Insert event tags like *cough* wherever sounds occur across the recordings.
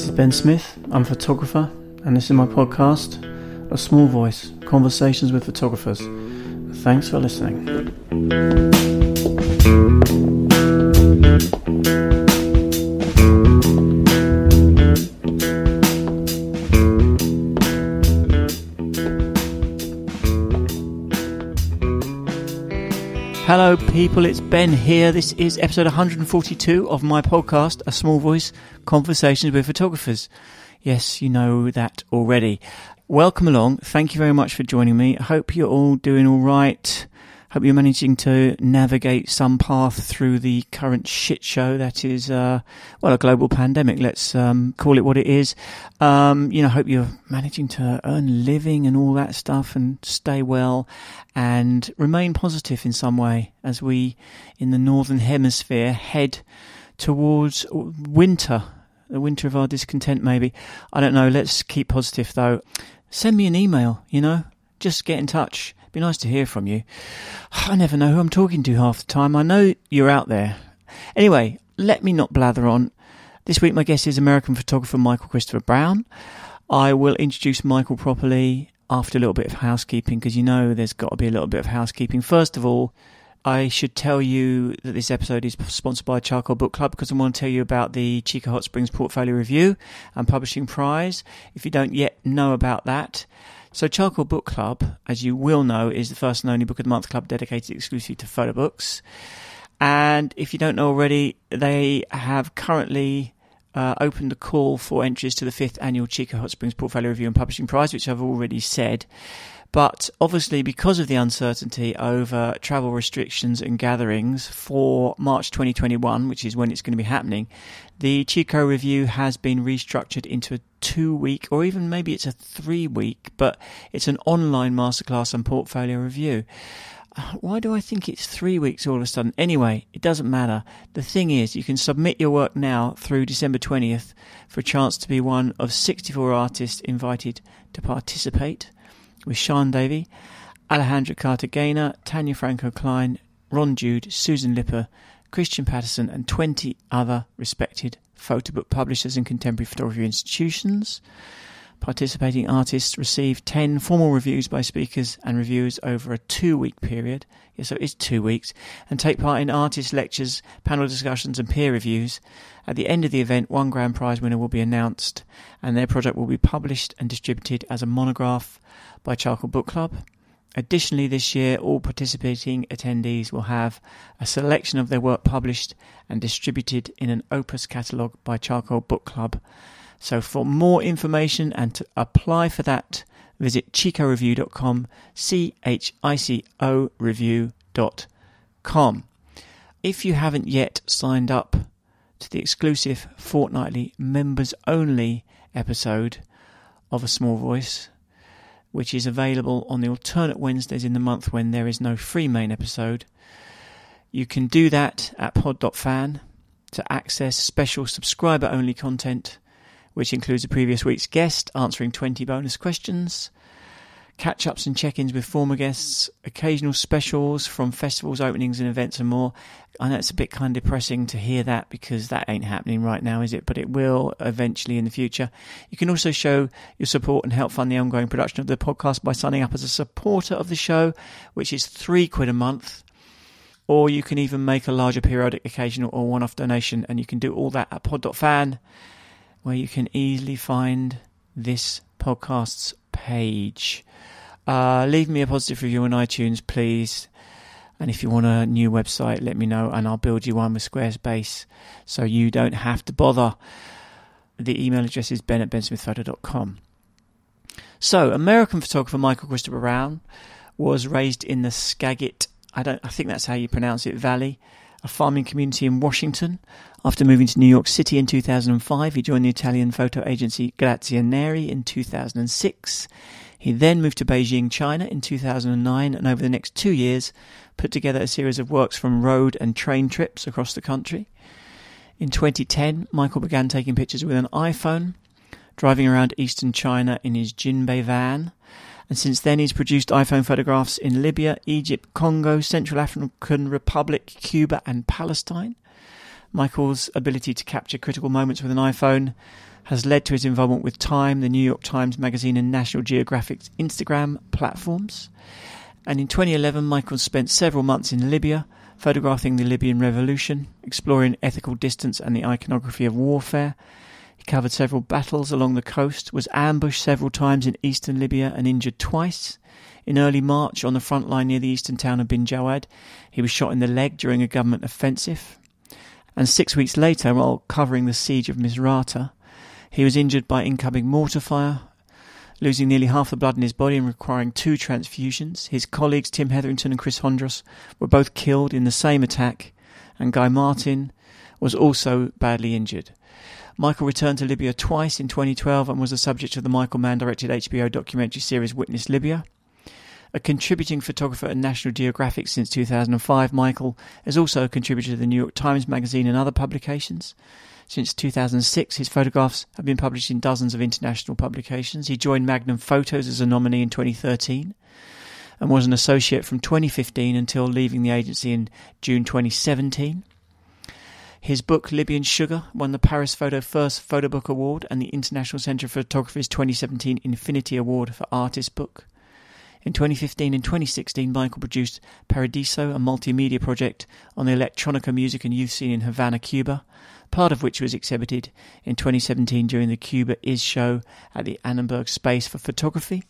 This is Ben Smith. I'm a photographer, and this is my podcast, A Small Voice Conversations with Photographers. Thanks for listening. Hello, people. It's Ben here. This is episode 142 of my podcast, A Small Voice Conversations with Photographers. Yes, you know that already. Welcome along. Thank you very much for joining me. I hope you're all doing all right. Hope you're managing to navigate some path through the current shit show that is, uh, well, a global pandemic. Let's um, call it what it is. Um, you know, hope you're managing to earn a living and all that stuff and stay well and remain positive in some way as we in the northern hemisphere head towards winter, the winter of our discontent, maybe. I don't know. Let's keep positive though. Send me an email, you know, just get in touch be nice to hear from you. I never know who I'm talking to half the time. I know you're out there. Anyway, let me not blather on. This week, my guest is American photographer Michael Christopher Brown. I will introduce Michael properly after a little bit of housekeeping because you know there's got to be a little bit of housekeeping. First of all, I should tell you that this episode is sponsored by Charcoal Book Club because I want to tell you about the Chico Hot Springs Portfolio Review and Publishing Prize. If you don't yet know about that, so, Charcoal Book Club, as you will know, is the first and only Book of the Month club dedicated exclusively to photo books. And if you don't know already, they have currently uh, opened a call for entries to the fifth annual Chico Hot Springs Portfolio Review and Publishing Prize, which I've already said. But obviously, because of the uncertainty over travel restrictions and gatherings for March 2021, which is when it's going to be happening, the Chico review has been restructured into a two week, or even maybe it's a three week, but it's an online masterclass and portfolio review. Uh, why do I think it's three weeks all of a sudden? Anyway, it doesn't matter. The thing is, you can submit your work now through December 20th for a chance to be one of 64 artists invited to participate with Sean Davey, Alejandro Cartagena, Tanya Franco Klein, Ron Jude, Susan Lipper, Christian Patterson, and 20 other respected photo book publishers and contemporary photography institutions. Participating artists receive 10 formal reviews by speakers and reviewers over a two week period. So it's two weeks. And take part in artist lectures, panel discussions, and peer reviews. At the end of the event, one grand prize winner will be announced, and their project will be published and distributed as a monograph by Charcoal Book Club. Additionally, this year, all participating attendees will have a selection of their work published and distributed in an opus catalogue by Charcoal Book Club. So, for more information and to apply for that, visit chicoreview.com, C H I C O review.com. If you haven't yet signed up to the exclusive fortnightly members only episode of A Small Voice, which is available on the alternate Wednesdays in the month when there is no free main episode. You can do that at pod.fan to access special subscriber only content, which includes a previous week's guest answering 20 bonus questions, catch ups and check ins with former guests, occasional specials from festivals, openings, and events, and more. I know it's a bit kind of depressing to hear that because that ain't happening right now, is it? But it will eventually in the future. You can also show your support and help fund the ongoing production of the podcast by signing up as a supporter of the show, which is three quid a month. Or you can even make a larger periodic, occasional, or one off donation, and you can do all that at pod.fan, where you can easily find this podcast's page. Uh, leave me a positive review on iTunes, please. And if you want a new website, let me know and I'll build you one with Squarespace so you don't have to bother. The email address is ben at bensmithphoto.com. So, American photographer Michael Christopher Brown was raised in the Skagit, I don't I think that's how you pronounce it, Valley, a farming community in Washington. After moving to New York City in 2005, he joined the Italian photo agency Grazia Neri in 2006. He then moved to Beijing, China in 2009 and over the next two years put together a series of works from road and train trips across the country. In 2010, Michael began taking pictures with an iPhone, driving around eastern China in his Jinbei van. And since then, he's produced iPhone photographs in Libya, Egypt, Congo, Central African Republic, Cuba, and Palestine. Michael's ability to capture critical moments with an iPhone has led to his involvement with Time, the New York Times Magazine, and National Geographic's Instagram platforms. And in 2011, Michael spent several months in Libya, photographing the Libyan revolution, exploring ethical distance and the iconography of warfare. He covered several battles along the coast, was ambushed several times in eastern Libya, and injured twice. In early March, on the front line near the eastern town of Bin Jawad, he was shot in the leg during a government offensive. And six weeks later, while covering the siege of Misrata, he was injured by incoming mortar fire, losing nearly half the blood in his body and requiring two transfusions. His colleagues Tim Hetherington and Chris Hondros were both killed in the same attack, and Guy Martin was also badly injured. Michael returned to Libya twice in 2012 and was the subject of the Michael Mann directed HBO documentary series Witness Libya. A contributing photographer at National Geographic since 2005, Michael is also a contributor to the New York Times Magazine and other publications. Since 2006, his photographs have been published in dozens of international publications. He joined Magnum Photos as a nominee in 2013 and was an associate from 2015 until leaving the agency in June 2017. His book Libyan Sugar won the Paris Photo First Photo Book Award and the International Centre for Photography's 2017 Infinity Award for Artist Book. In 2015 and 2016, Michael produced Paradiso, a multimedia project on the electronica music and youth scene in Havana, Cuba, part of which was exhibited in 2017 during the Cuba Is show at the Annenberg Space for Photography.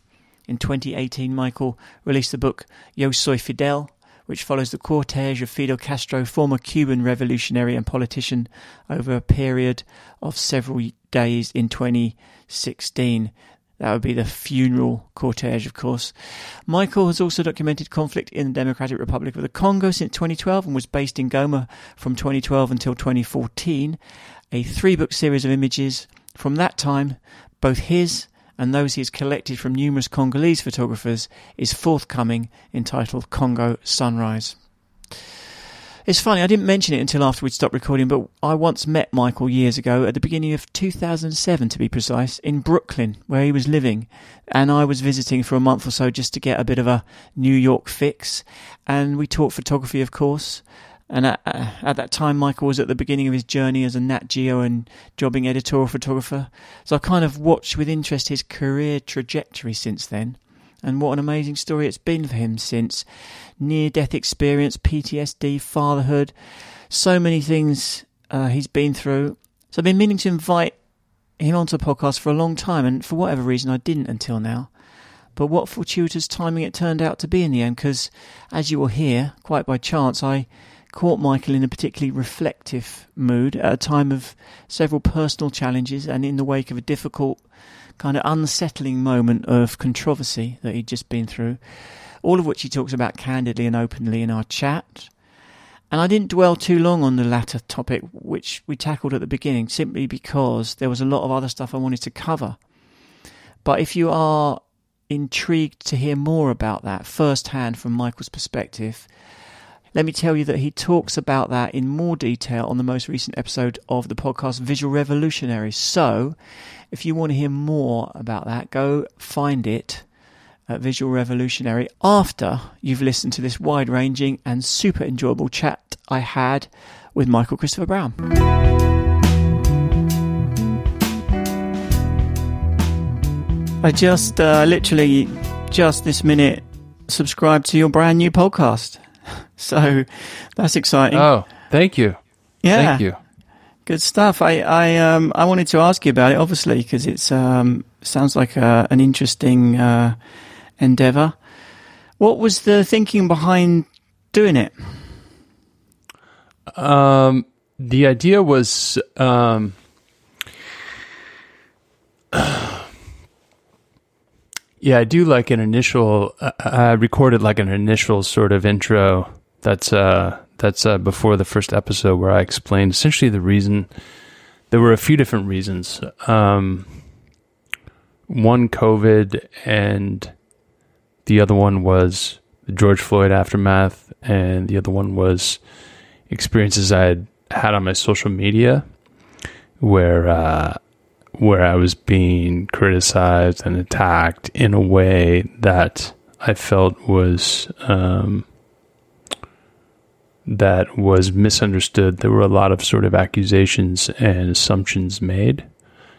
In 2018, Michael released the book Yo Soy Fidel, which follows the cortege of Fidel Castro, former Cuban revolutionary and politician, over a period of several days in 2016. That would be the funeral cortege, of course. Michael has also documented conflict in the Democratic Republic of the Congo since 2012 and was based in Goma from 2012 until 2014. A three book series of images from that time, both his and those he has collected from numerous Congolese photographers, is forthcoming entitled Congo Sunrise. It's funny, I didn't mention it until after we'd stopped recording, but I once met Michael years ago, at the beginning of 2007 to be precise, in Brooklyn, where he was living. And I was visiting for a month or so just to get a bit of a New York fix. And we talked photography, of course. And at, uh, at, that time, Michael was at the beginning of his journey as a Nat Geo and jobbing editorial photographer. So I kind of watched with interest his career trajectory since then. And what an amazing story it's been for him since near death experience, PTSD, fatherhood, so many things uh, he's been through. So I've been meaning to invite him onto the podcast for a long time, and for whatever reason, I didn't until now. But what fortuitous timing it turned out to be in the end, because as you will hear, quite by chance, I caught Michael in a particularly reflective mood at a time of several personal challenges and in the wake of a difficult kind of unsettling moment of controversy that he'd just been through, all of which he talks about candidly and openly in our chat. And I didn't dwell too long on the latter topic, which we tackled at the beginning, simply because there was a lot of other stuff I wanted to cover. But if you are intrigued to hear more about that firsthand from Michael's perspective, let me tell you that he talks about that in more detail on the most recent episode of the podcast Visual Revolutionary. So, if you want to hear more about that, go find it at Visual Revolutionary after you've listened to this wide ranging and super enjoyable chat I had with Michael Christopher Brown. I just uh, literally just this minute subscribed to your brand new podcast. *laughs* So that's exciting. Oh, thank you. Yeah. Thank you. Good stuff. I I um I wanted to ask you about it, obviously, because it's um sounds like a, an interesting uh, endeavor. What was the thinking behind doing it? Um, the idea was um, yeah, I do like an initial. Uh, I recorded like an initial sort of intro. That's uh, that's uh, before the first episode where I explained essentially the reason. There were a few different reasons. Um, one COVID, and the other one was the George Floyd aftermath, and the other one was experiences I had had on my social media, where uh, where I was being criticized and attacked in a way that I felt was um, that was misunderstood. There were a lot of sort of accusations and assumptions made,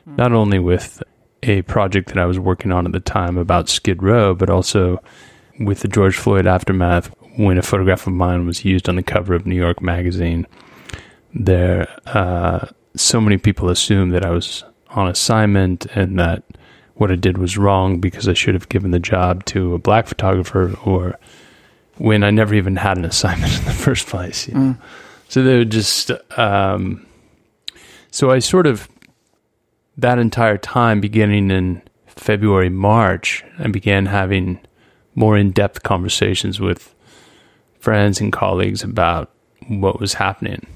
not only with a project that I was working on at the time about Skid Row, but also with the George Floyd aftermath when a photograph of mine was used on the cover of New York Magazine. There, uh, so many people assumed that I was on assignment and that what I did was wrong because I should have given the job to a black photographer or when I never even had an assignment *laughs* in the first place. You know? mm. So they would just, um, so I sort of, that entire time beginning in February, March, I began having more in depth conversations with friends and colleagues about what was happening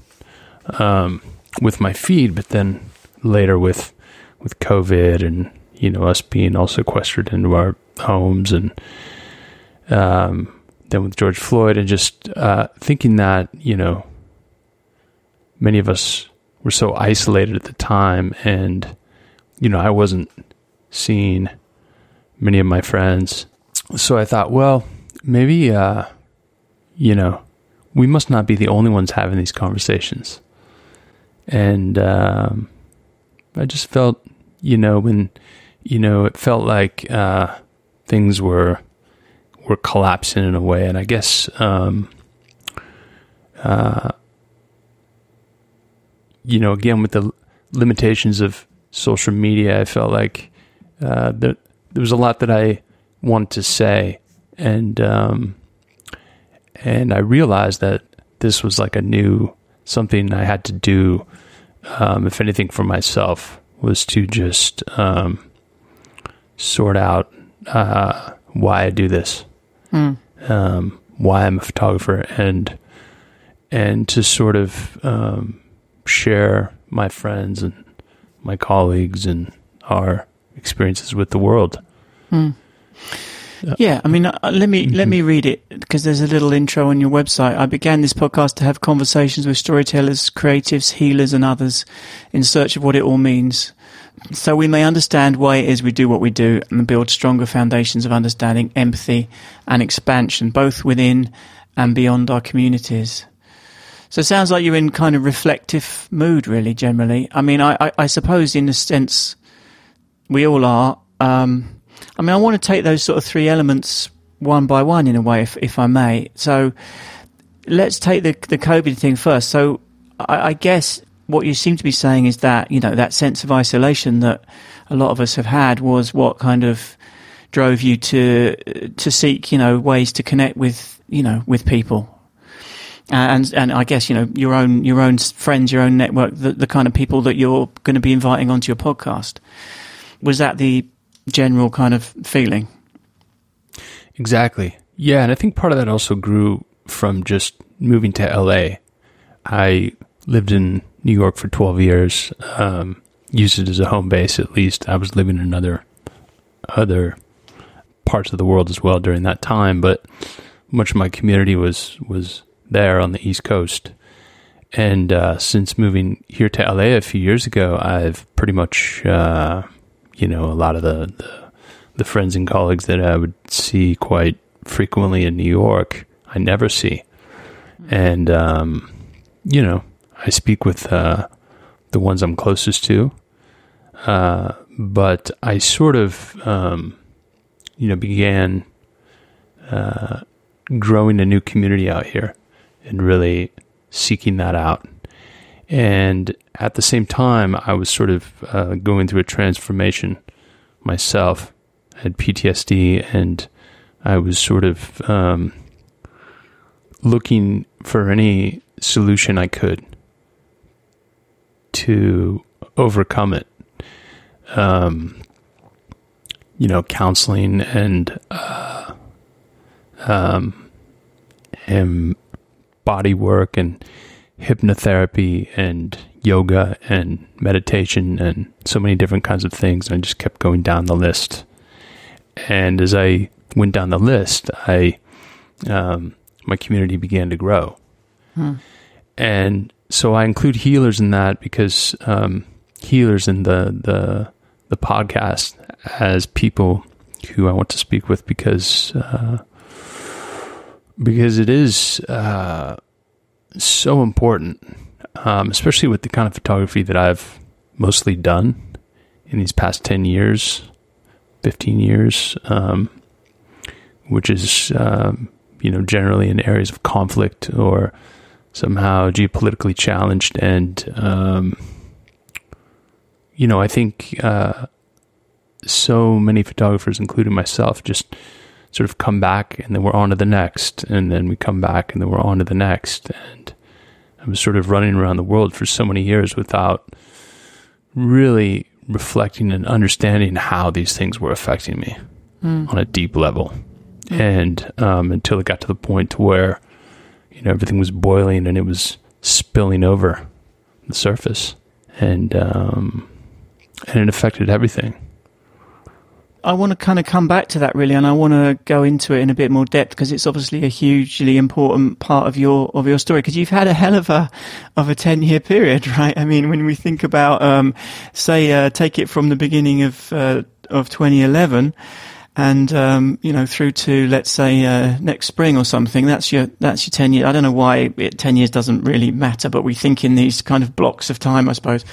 um, with my feed, but then later with with COVID and you know us being all sequestered into our homes, and um, then with George Floyd, and just uh, thinking that you know many of us were so isolated at the time, and you know I wasn't seeing many of my friends, so I thought, well, maybe uh, you know we must not be the only ones having these conversations. And um, I just felt, you know, when you know, it felt like uh, things were were collapsing in a way, and I guess, um, uh, you know, again with the limitations of social media, I felt like uh, there, there was a lot that I wanted to say, and um, and I realized that this was like a new something I had to do, um, if anything, for myself was to just um, sort out uh, why I do this, mm. um, why I'm a photographer, and and to sort of um, share my friends and my colleagues and our experiences with the world. Mm. Yeah, I mean, uh, let me mm-hmm. let me read it because there's a little intro on your website. I began this podcast to have conversations with storytellers, creatives, healers, and others in search of what it all means, so we may understand why it is we do what we do and build stronger foundations of understanding, empathy, and expansion, both within and beyond our communities. So it sounds like you're in kind of reflective mood, really, generally. I mean, I, I, I suppose in a sense we all are. Um, I mean, I want to take those sort of three elements one by one in a way, if, if I may. So let's take the, the COVID thing first. So I, I guess what you seem to be saying is that, you know, that sense of isolation that a lot of us have had was what kind of drove you to, to seek, you know, ways to connect with, you know, with people. And, and I guess, you know, your own, your own friends, your own network, the, the kind of people that you're going to be inviting onto your podcast. Was that the general kind of feeling. Exactly. Yeah, and I think part of that also grew from just moving to LA. I lived in New York for 12 years, um, used it as a home base at least. I was living in other other parts of the world as well during that time, but much of my community was was there on the East Coast. And uh, since moving here to LA a few years ago, I've pretty much uh, you know, a lot of the, the, the friends and colleagues that I would see quite frequently in New York, I never see. And, um, you know, I speak with uh, the ones I'm closest to. Uh, but I sort of, um, you know, began uh, growing a new community out here and really seeking that out. And at the same time, I was sort of uh, going through a transformation myself. I had PTSD, and I was sort of um, looking for any solution I could to overcome it. Um, you know, counseling and uh, um, and body work and hypnotherapy and yoga and meditation and so many different kinds of things. And I just kept going down the list. And as I went down the list, I um, my community began to grow. Hmm. And so I include healers in that because um, healers in the, the the podcast as people who I want to speak with because uh, because it is uh, so important, um, especially with the kind of photography that I've mostly done in these past 10 years, 15 years, um, which is, um, you know, generally in areas of conflict or somehow geopolitically challenged. And, um, you know, I think uh, so many photographers, including myself, just sort of come back and then we're on to the next. And then we come back and then we're on to the next. And I was sort of running around the world for so many years without really reflecting and understanding how these things were affecting me mm. on a deep level. Mm. And um, until it got to the point where, you know, everything was boiling and it was spilling over the surface, and um, and it affected everything. I want to kind of come back to that really, and I want to go into it in a bit more depth because it's obviously a hugely important part of your of your story. Because you've had a hell of a of a ten year period, *laughs* right? I mean, when we think about, um, say, uh, take it from the beginning of uh, of 2011, and um, you know through to let's say uh, next spring or something. That's your that's your ten years. I don't know why it, ten years doesn't really matter, but we think in these kind of blocks of time, I suppose.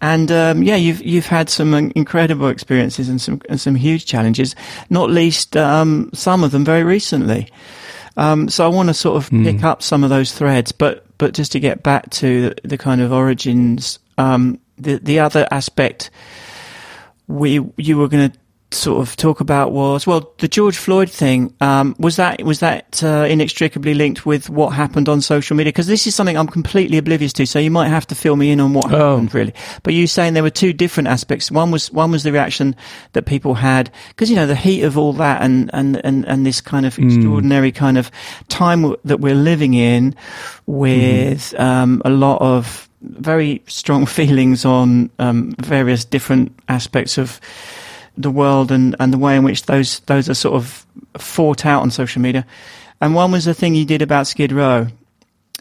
And um, yeah, you've you've had some incredible experiences and some and some huge challenges, not least um, some of them very recently. Um, so I want to sort of mm. pick up some of those threads, but but just to get back to the, the kind of origins, um, the the other aspect we you were going to sort of talk about was well the George Floyd thing um, was that was that uh, inextricably linked with what happened on social media because this is something I'm completely oblivious to so you might have to fill me in on what oh. happened really but you saying there were two different aspects one was one was the reaction that people had because you know the heat of all that and and and, and this kind of mm. extraordinary kind of time that we're living in with mm. um, a lot of very strong *laughs* feelings on um, various different aspects of the world and, and the way in which those those are sort of fought out on social media. And one was the thing you did about Skid Row.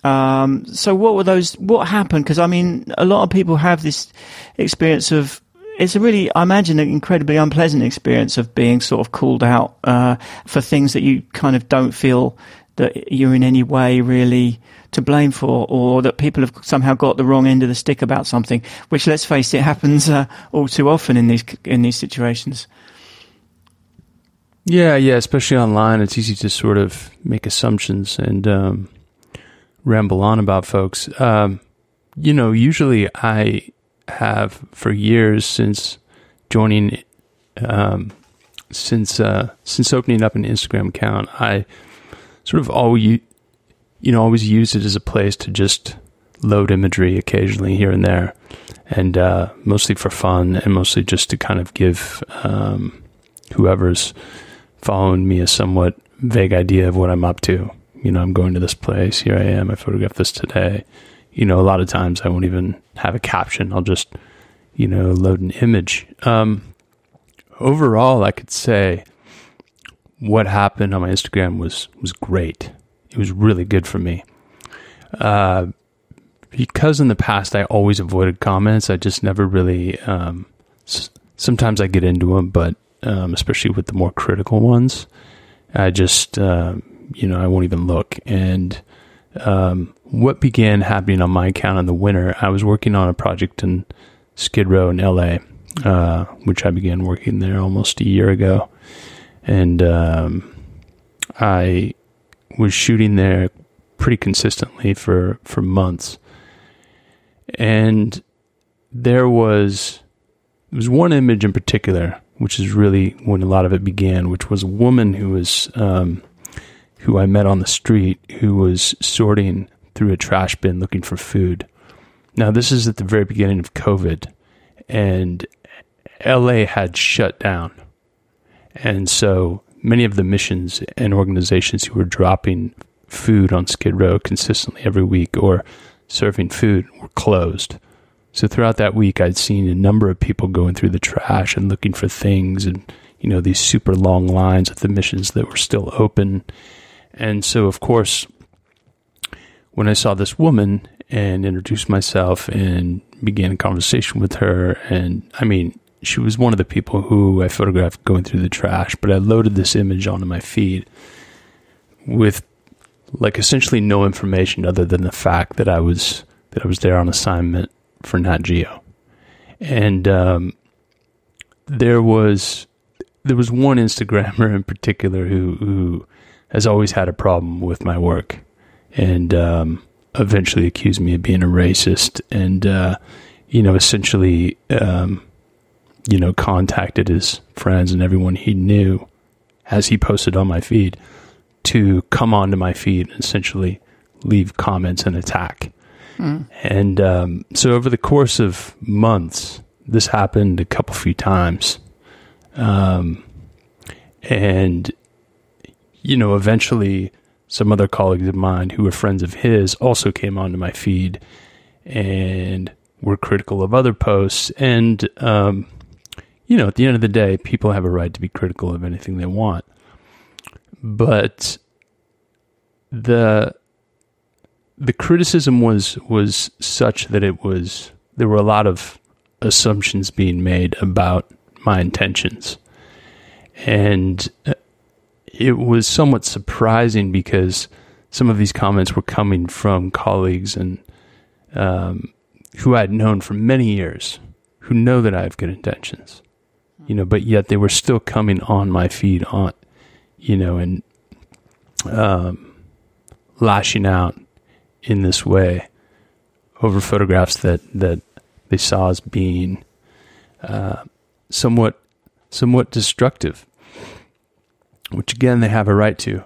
Um, so what were those? What happened? Because I mean, a lot of people have this experience of. It's a really, I imagine, an incredibly unpleasant experience of being sort of called out uh, for things that you kind of don't feel that you're in any way really to blame for, or that people have somehow got the wrong end of the stick about something. Which, let's face it, happens uh, all too often in these in these situations. Yeah, yeah, especially online, it's easy to sort of make assumptions and um, ramble on about folks. Um, you know, usually I have for years since joining, um, since uh, since opening up an Instagram account, I sort of always you know, always use it as a place to just load imagery occasionally here and there, and uh, mostly for fun and mostly just to kind of give um, whoever's following me a somewhat vague idea of what I'm up to. You know, I'm going to this place. Here I am. I photographed this today. You know, a lot of times I won't even have a caption. I'll just, you know, load an image. Um, overall, I could say what happened on my Instagram was was great it was really good for me. Uh, because in the past I always avoided comments, I just never really. Um, s- sometimes I get into them, but um, especially with the more critical ones, I just uh, you know I won't even look. And um, what began happening on my account in the winter, I was working on a project in Skid Row in LA, uh, which I began working there almost a year ago, and um, I was shooting there pretty consistently for for months, and there was there was one image in particular, which is really when a lot of it began, which was a woman who was um, who I met on the street who was sorting through a trash bin looking for food. Now this is at the very beginning of COVID, and LA had shut down, and so many of the missions and organizations who were dropping food on Skid Row consistently every week or serving food were closed. So throughout that week, I'd seen a number of people going through the trash and looking for things, and you know these super long lines at the missions that were still open. And so, of course, when I saw this woman and introduced myself and began a conversation with her, and I mean, she was one of the people who I photographed going through the trash, but I loaded this image onto my feed with like essentially no information other than the fact that I was that I was there on assignment for Nat Geo. And um, there was there was one Instagrammer *laughs* in particular who who has always had a problem with my work, and um, eventually accused me of being a racist, and uh, you know, essentially, um, you know, contacted his friends and everyone he knew as he posted on my feed to come onto my feed and essentially leave comments and attack. Mm. And um, so over the course of months, this happened a couple few times. Um, and, you know, eventually some other colleagues of mine who were friends of his also came onto my feed and were critical of other posts. And, um, you know, at the end of the day, people have a right to be critical of anything they want. But the the criticism was was such that it was there were a lot of assumptions being made about my intentions. And uh, it was somewhat surprising because some of these comments were coming from colleagues and um, who I had known for many years, who know that I have good intentions, you know, but yet they were still coming on my feed on, you know, and um, lashing out in this way over photographs that that they saw as being uh, somewhat somewhat destructive, which again they have a right to.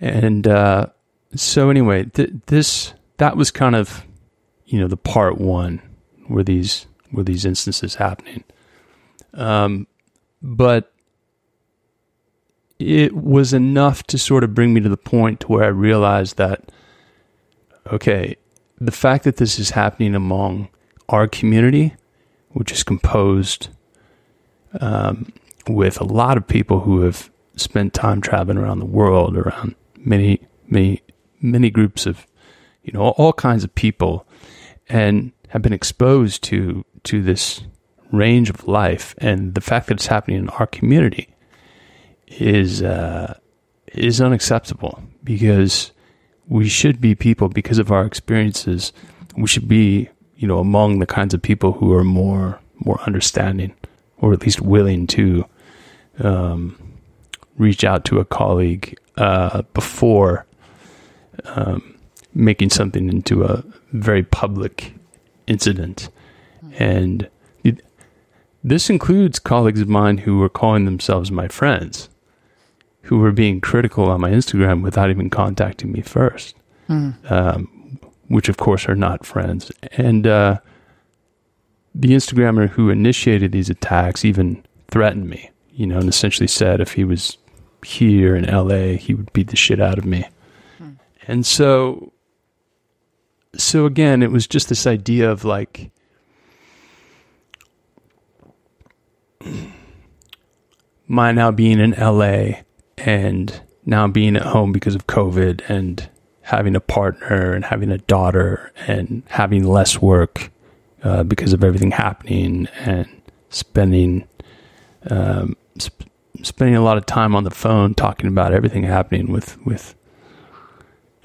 And uh, so anyway, th- this that was kind of you know the part one where these where these instances happening. Um, but it was enough to sort of bring me to the point to where I realized that okay, the fact that this is happening among our community, which is composed um, with a lot of people who have spent time traveling around the world, around many, many, many groups of, you know, all kinds of people, and have been exposed to to this range of life, and the fact that it's happening in our community is uh, is unacceptable because we should be people because of our experiences. We should be, you know, among the kinds of people who are more more understanding, or at least willing to um, reach out to a colleague uh, before um, making something into a very public incident. And this includes colleagues of mine who were calling themselves my friends who were being critical on my Instagram without even contacting me first, mm. um, which of course are not friends. And uh, the Instagrammer who initiated these attacks even threatened me, you know, and essentially said if he was here in LA, he would beat the shit out of me. Mm. And so, so again, it was just this idea of like, *clears throat* my now being in LA and now being at home because of COVID and having a partner and having a daughter and having less work uh, because of everything happening and spending um, sp- spending a lot of time on the phone talking about everything happening with with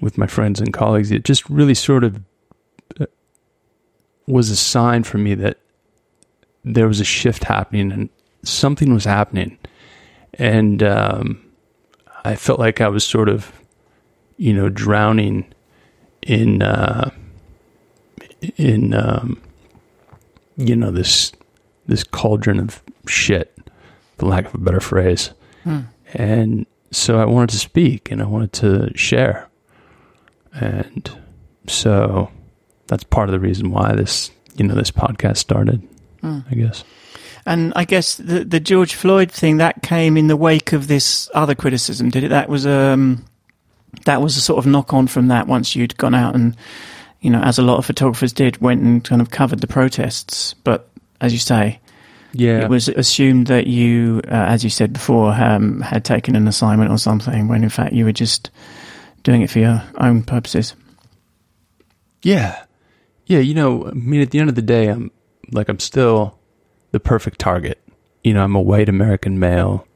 with my friends and colleagues. It just really sort of uh, was a sign for me that there was a shift happening and something was happening, and um, I felt like I was sort of, you know, drowning in uh, in um, you know this this cauldron of shit, for lack of a better phrase. Hmm. And so I wanted to speak and I wanted to share, and so that's part of the reason why this you know this podcast started. Hmm. I guess. And I guess the the George Floyd thing that came in the wake of this other criticism, did it? That was um that was a sort of knock on from that. Once you'd gone out and you know, as a lot of photographers did, went and kind of covered the protests. But as you say, yeah, it was assumed that you, uh, as you said before, um, had taken an assignment or something, when in fact you were just doing it for your own purposes. Yeah, yeah. You know, I mean, at the end of the day, I'm like I'm still the perfect target. You know, I'm a white American male.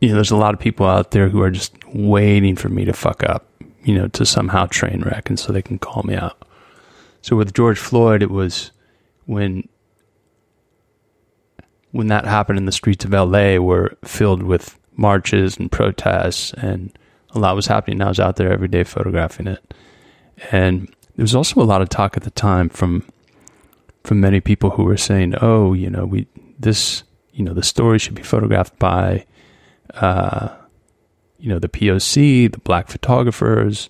You know, there's a lot of people out there who are just waiting for me to fuck up, you know, to somehow train wreck and so they can call me out. So with George Floyd, it was when when that happened in the streets of LA were filled with marches and protests and a lot was happening. I was out there every day photographing it. And there was also a lot of talk at the time from from many people who were saying, "Oh, you know, we this, you know, the story should be photographed by uh you know, the POC, the black photographers.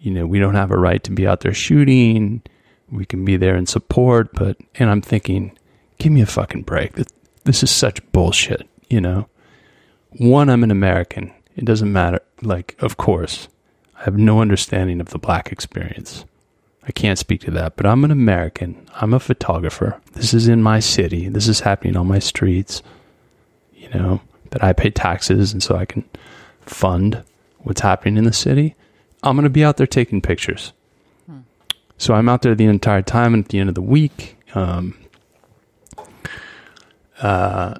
You know, we don't have a right to be out there shooting. We can be there in support, but and I'm thinking, give me a fucking break. This is such bullshit, you know. One, I'm an American. It doesn't matter. Like, of course, I have no understanding of the black experience. I can't speak to that, but I'm an American. I'm a photographer. This is in my city. This is happening on my streets. You know, that I pay taxes and so I can fund what's happening in the city. I'm going to be out there taking pictures. Hmm. So I'm out there the entire time. And at the end of the week, um, uh,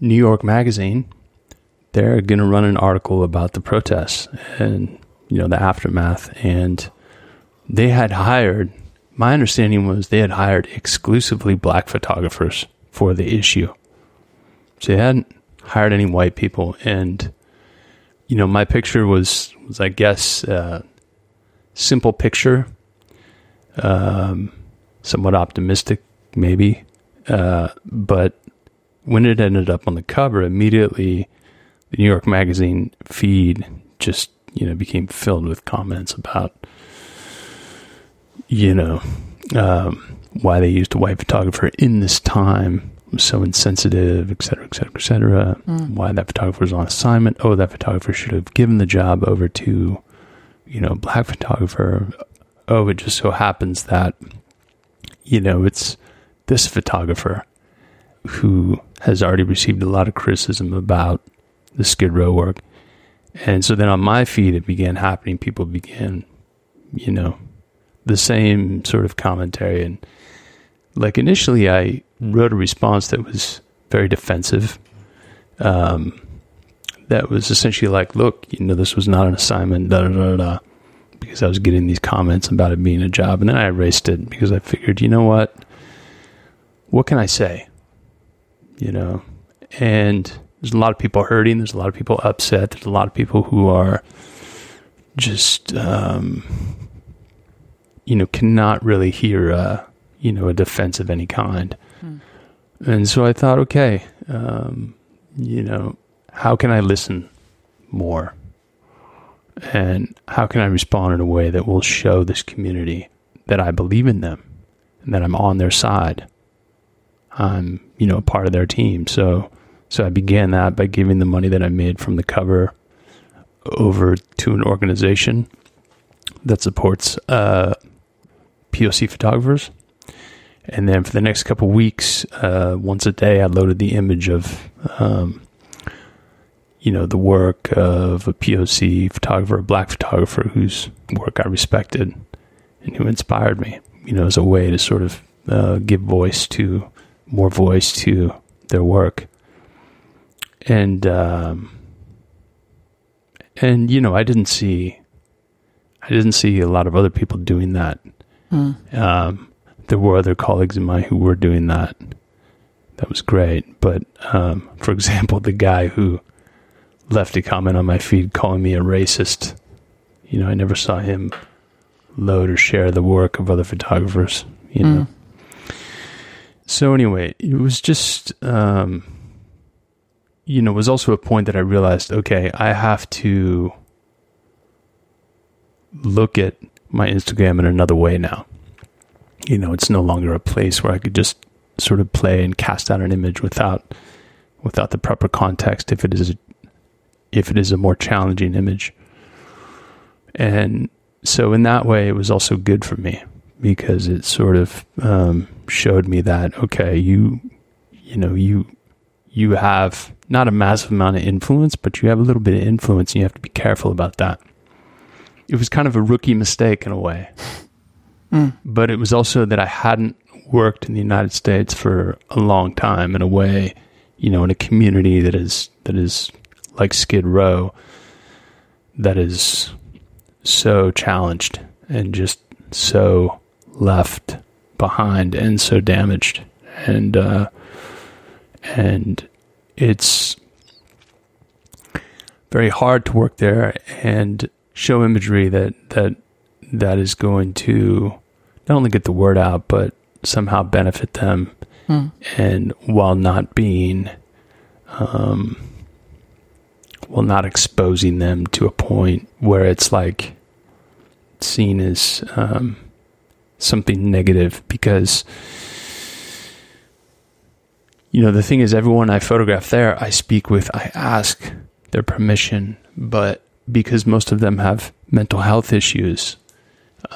New York Magazine, they're going to run an article about the protests and, you know, the aftermath. And they had hired, my understanding was they had hired exclusively black photographers for the issue. So they hadn't hired any white people. And, you know, my picture was, was I guess, uh, simple picture, um, somewhat optimistic, maybe. Uh, but when it ended up on the cover, immediately the New York Magazine feed just, you know, became filled with comments about you know, um, why they used a white photographer in this time was so insensitive, et cetera, et cetera, et cetera. Mm. Why that photographer was on assignment. Oh, that photographer should have given the job over to, you know, black photographer. Oh, it just so happens that, you know, it's this photographer who has already received a lot of criticism about the Skid Row work. And so then on my feed, it began happening. People began, you know, the same sort of commentary. And like initially, I wrote a response that was very defensive. Um, that was essentially like, look, you know, this was not an assignment, da da da da, because I was getting these comments about it being a job. And then I erased it because I figured, you know what? What can I say? You know, and there's a lot of people hurting. There's a lot of people upset. There's a lot of people who are just, um, you know, cannot really hear, uh, you know, a defense of any kind. Hmm. And so I thought, okay, um, you know, how can I listen more? And how can I respond in a way that will show this community that I believe in them and that I'm on their side? I'm, you know, a part of their team. So, so I began that by giving the money that I made from the cover over to an organization that supports uh, POC photographers. And then for the next couple weeks, uh, once a day, I loaded the image of, um, you know, the work of a POC photographer, a black photographer whose work I respected and who inspired me, you know, as a way to sort of uh, give voice to, more voice to their work. And, um, and, you know, I didn't see, I didn't see a lot of other people doing that Mm. Um, there were other colleagues of mine who were doing that. That was great. But um, for *laughs* example, the guy who left a comment on my feed calling me a racist, you know, I never saw him load or share the work of other photographers, you know. Mm. So anyway, it was just, um, you know, it was also a point that I realized, okay, I have to look at my Instagram in another way now. You know, it's no longer a place where I could just sort of play and cast out an image without without the proper context if it is a, if it is a more challenging image. And so in that way it was also good for me because it sort of um, showed me that okay, you you know, you you have not a massive amount of influence, but you have a little bit of influence and you have to be careful about that it was kind of a rookie mistake in a way. Mm. But it was also that I hadn't worked in the United States for a long time in a way, you know, in a community that is that is like Skid Row that is so challenged and just so left behind and so damaged. And uh, and it's very hard to work there and show imagery that that that is going to not only get the word out but somehow benefit them Hmm. and while not being um while not exposing them to a point where it's like seen as um something negative because you know the thing is everyone i photograph there i speak with i ask their permission but because most of them have mental health issues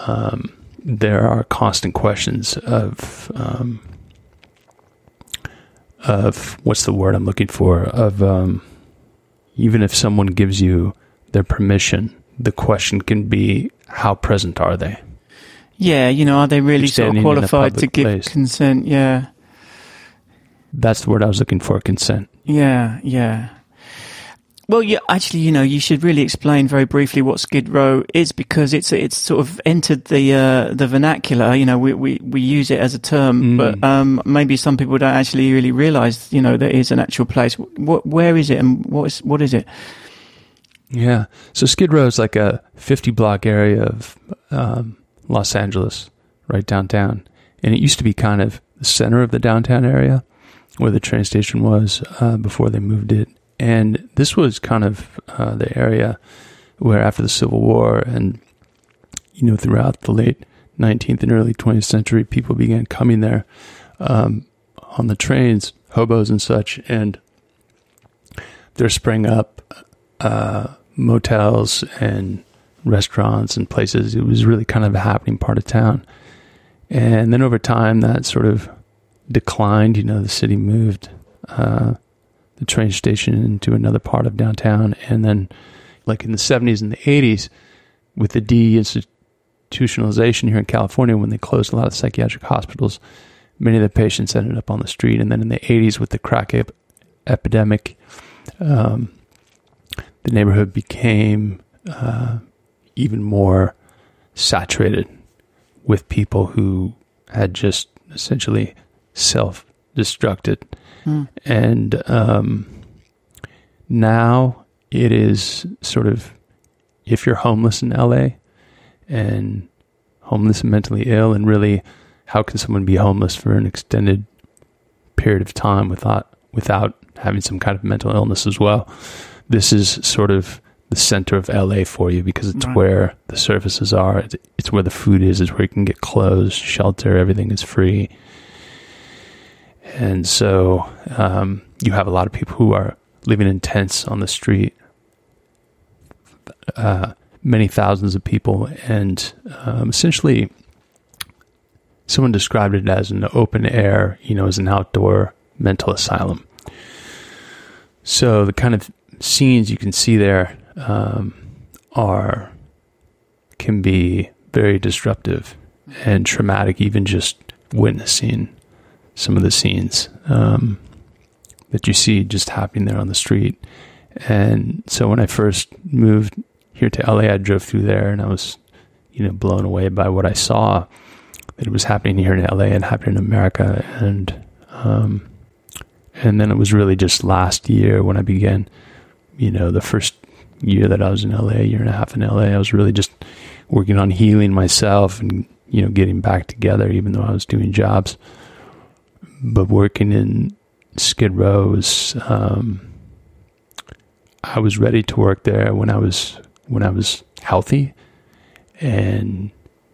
um, there are constant questions of um, of what's the word i'm looking for of um, even if someone gives you their permission the question can be how present are they Yeah, you know, are they really sort of qualified to give place. consent? Yeah, that's the word i was looking for consent yeah, yeah. Well, yeah, actually, you know, you should really explain very briefly what Skid Row is because it's it's sort of entered the uh, the vernacular. You know, we, we, we use it as a term, Mm. but um, maybe some people don't actually really realise. You know, there is an actual place. What where is it and what is what is it? Yeah. So Skid Row is like a 50 block area of um, Los Angeles, right downtown. And it used to be kind of the center of the downtown area where the train station was uh, before they moved it. And this was kind of uh, the area where after the Civil War and, you know, throughout the late 19th and early 20th century, people began coming there um, on the trains, hobos and such. And there sprang up uh, motels and restaurants and places. It was really kind of a happening part of town. And then over time, that sort of declined. You know, the city moved uh, the train station into another part of downtown. And then, like in the 70s and the 80s, with the deinstitutionalization here in California, when they closed a lot of psychiatric hospitals, many of the patients ended up on the street. And then in the 80s, with the crack ep- epidemic, um, the neighborhood became uh, even more saturated with people who had just essentially self destructed. Hmm. And um, now it is sort of if you're homeless in LA and homeless and mentally ill, and really, how can someone be homeless for an extended period of time without without having some kind of mental illness as well? This is sort of the center of LA for you because it's Right. where the services are. It's, it's where the food is. It's where you can get clothes, shelter. Everything is free. And so um, you have a lot of people who are living in tents on the street, uh, many thousands of people. And um, essentially, someone described it as an open air, you know, as an outdoor mental asylum. So the kind of scenes you can see there um, are can be very disruptive and traumatic, even just witnessing some of the scenes um, that you see just happening there on the street. And so when I first moved here to LA, I drove through there and I was, you know, blown away by what I saw that it was happening here in LA and happening in America. And, um, and then it was really just last year when I began, you know, the first year that I was in LA, year and a half in LA, I was really just working on healing myself and, you know, getting back together, even though I was doing jobs. But working in Skid Row um, I was ready to work there when I was when I was healthy, and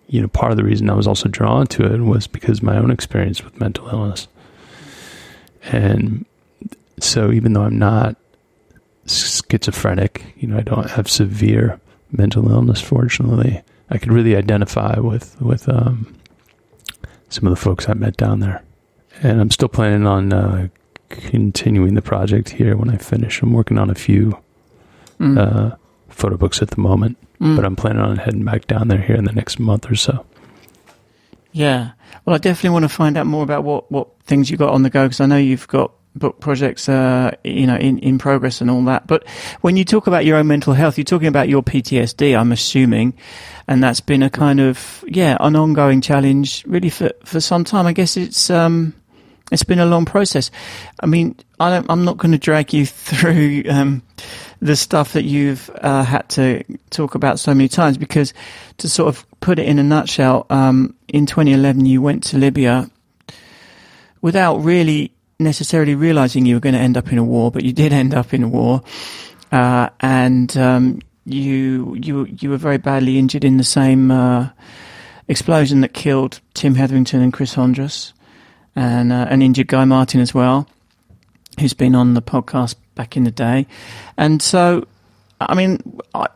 you know part of the reason I was also drawn to it was because my own experience with mental illness, and so even though I'm not schizophrenic, you know I don't have severe mental illness. Fortunately, I could really identify with with um, some of the folks I met down there, and I'm still planning on uh, continuing the project here when I finish. I'm working on a few Mm. uh, photo books at the moment, Mm. but I'm planning on heading back down there here in the next month or so. Yeah. Well, I definitely want to find out more about what, what things you got on the go because I know you've got book projects, uh, you know, in, in progress and all that. But when you talk about your own mental health, you're talking about your PTSD, I'm assuming, and that's been a kind of, yeah, an ongoing challenge really for, for some time. I guess it's, um, it's been a long process. I mean, I I'm not going to drag you *laughs* through um, the stuff that you've uh, had to talk about so many times because to sort of put it in a nutshell, um, in 2011 you went to Libya without really necessarily realizing you were going to end up in a war, but you did end up in a war, uh, and um, you you you were very badly injured in the same uh, explosion that killed Tim Hetherington and Chris Hondros, and uh, an injured Guy Martin as well, who's been on the podcast back in the day, and so. I mean,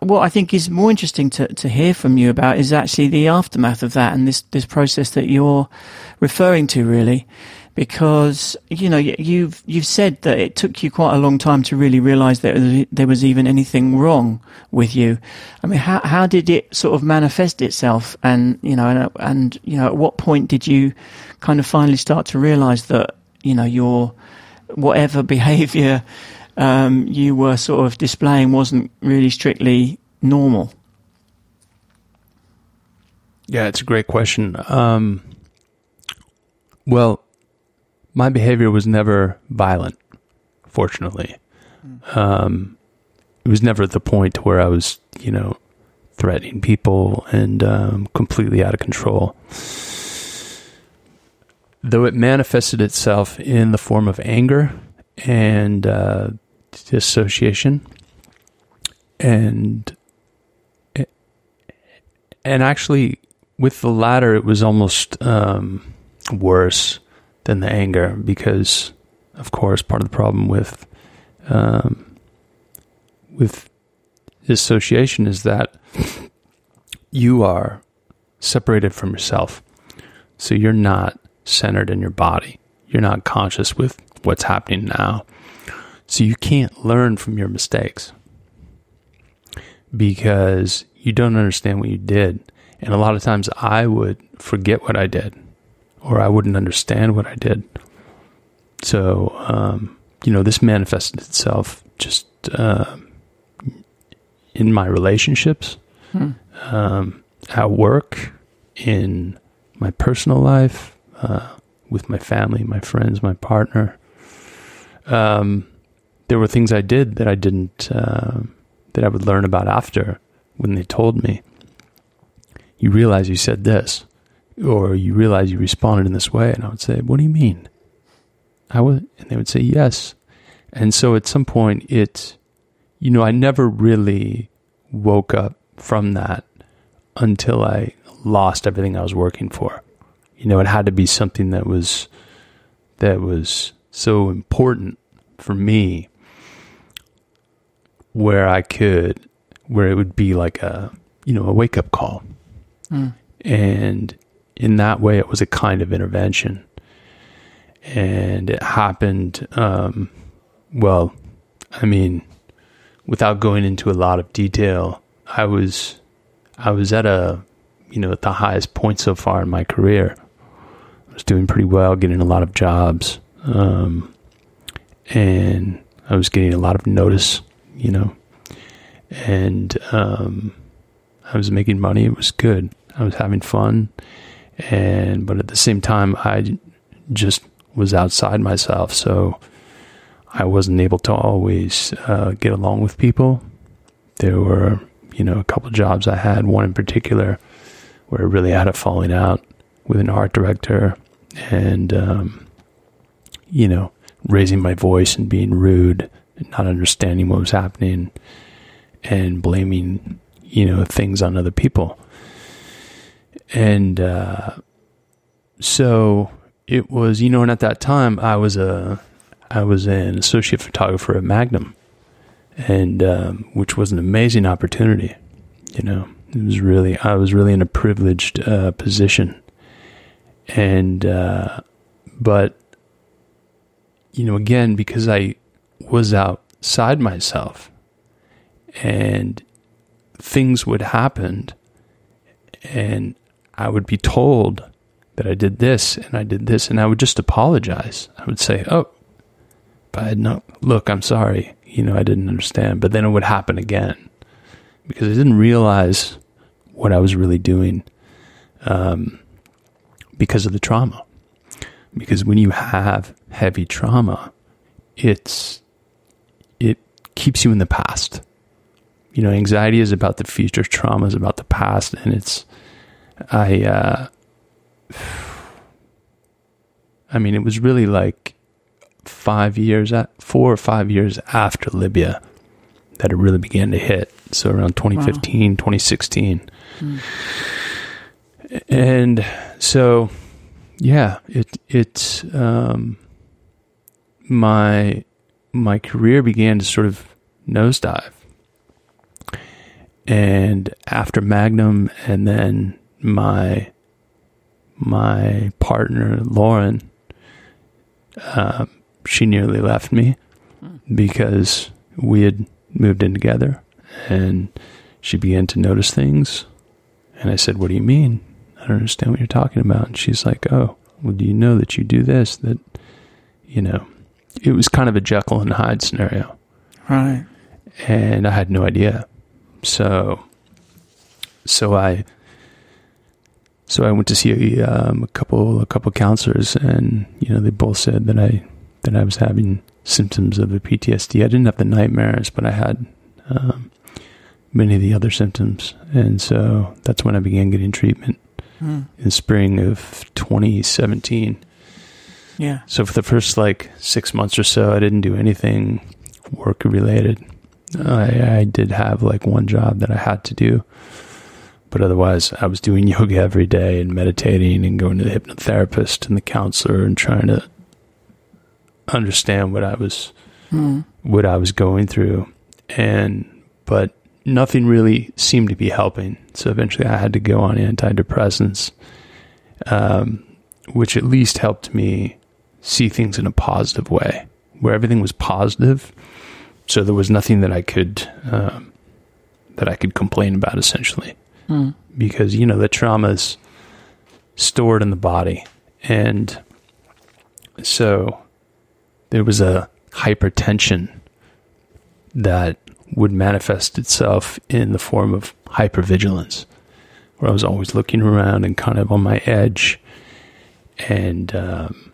what I think is more interesting to, to hear from you about is actually the aftermath of that and this, this process that you're referring to, really because you know you've you've said that it took you quite a long time to really realize that there was even anything wrong with you. I mean, how how did it sort of manifest itself? And you know, and, and you know, at what point did you kind of finally start to realize that you know your whatever *laughs* behavior um, you were sort of displaying wasn't really strictly normal? Yeah, it's a great question. Um, well, my behavior was never violent, fortunately. Um, it was never at the point where I was, you know, threatening people and um, completely out of control. Though it manifested itself in the form of anger and uh, dissociation, and and actually, with the latter, it was almost um, worse than the anger because, of course, part of the problem with um, with dissociation is that you are separated from yourself. So you're not centered in your body. You're not conscious with what's happening now. So you can't learn from your mistakes because you don't understand what you did. And a lot of times I would forget what I did or I wouldn't understand what I did. So, um, you know, this manifested itself just uh, in my relationships, hmm. um, at work, in my personal life, uh, with my family, my friends, my partner. Um, there were things I did that I didn't, uh, that I would learn about after when they told me. You realize you said this or you realize you responded in this way. And I would say, What do you mean? I would, and they would say, Yes. And so at some point, it, you know, I never really woke up from that until I lost everything I was working for. You know, it had to be something that was, that was so important for me where I could, where it would be like a, you know, a wake up call. Mm. And in that way, it was a kind of intervention. And it happened, um, well, I mean, without going into a lot of detail, I was, I was at a, you know, at the highest point so far in my career. I was doing pretty well, getting a lot of jobs, um, and I was getting a lot of notice, you know, and um, I was making money. It was good. I was having fun, and but at the same time I just was outside myself so I wasn't able to always uh, get along with people. There were you know a couple jobs I had one in particular where I really had a falling out with an art director and um, you know raising my voice and being rude and not understanding what was happening and blaming you know things on other people and uh, so it was, you know, and at that time I was a I was an associate photographer at Magnum, and um, which was an amazing opportunity. You know, it was really I was really in a privileged uh, position, and uh, but you know, again because I was outside myself, and things would happen, and I would be told that I did this and I did this, and I would just apologize. I would say, "Oh, but I had no look. I'm sorry. You know, I didn't understand." But then it would happen again because I didn't realize what I was really doing um, because of the trauma. because when you have heavy trauma, it's it keeps you in the past. You know, anxiety is about the future, trauma is about the past, and it's I uh I mean, it was really like five years, at, four or five years after Libya that it really began to hit. So around 2015, wow. 2016. Mm. And so, yeah, it, it, um, my, my career began to sort of nosedive. And after Magnum and then my, my partner, Lauren, um, she nearly left me because we had moved in together and she began to notice things. And I said, What do you mean? I don't understand what you're talking about. And she's like, Oh, well, do you know that you do this? That, you know, it was kind of a Jekyll and Hyde scenario. Right. And I had no idea. So, so I, so I went to see um, a couple, a couple counselors, and you know they both said that I that I was having symptoms of a PTSD. I didn't have the nightmares, but I had um, many of the other symptoms, and so that's when I began getting treatment mm. in spring of 2017. Yeah. So for the first like six months or so, I didn't do anything work related. I, I did have like one job that I had to do, but otherwise I was doing *laughs* yoga every day and meditating and going to the hypnotherapist and the counselor and trying to understand what I was mm. what I was going through, and but nothing really seemed to be helping. So eventually, I had to go on antidepressants, um, which at least helped me see things in a positive way, where everything was positive. So there was nothing that I could um, that I could complain about, essentially, mm. because you know the trauma's stored in the body, and so there was a hypertension that would manifest itself in the form of hypervigilance, where I was always looking around and kind of on my edge, and um,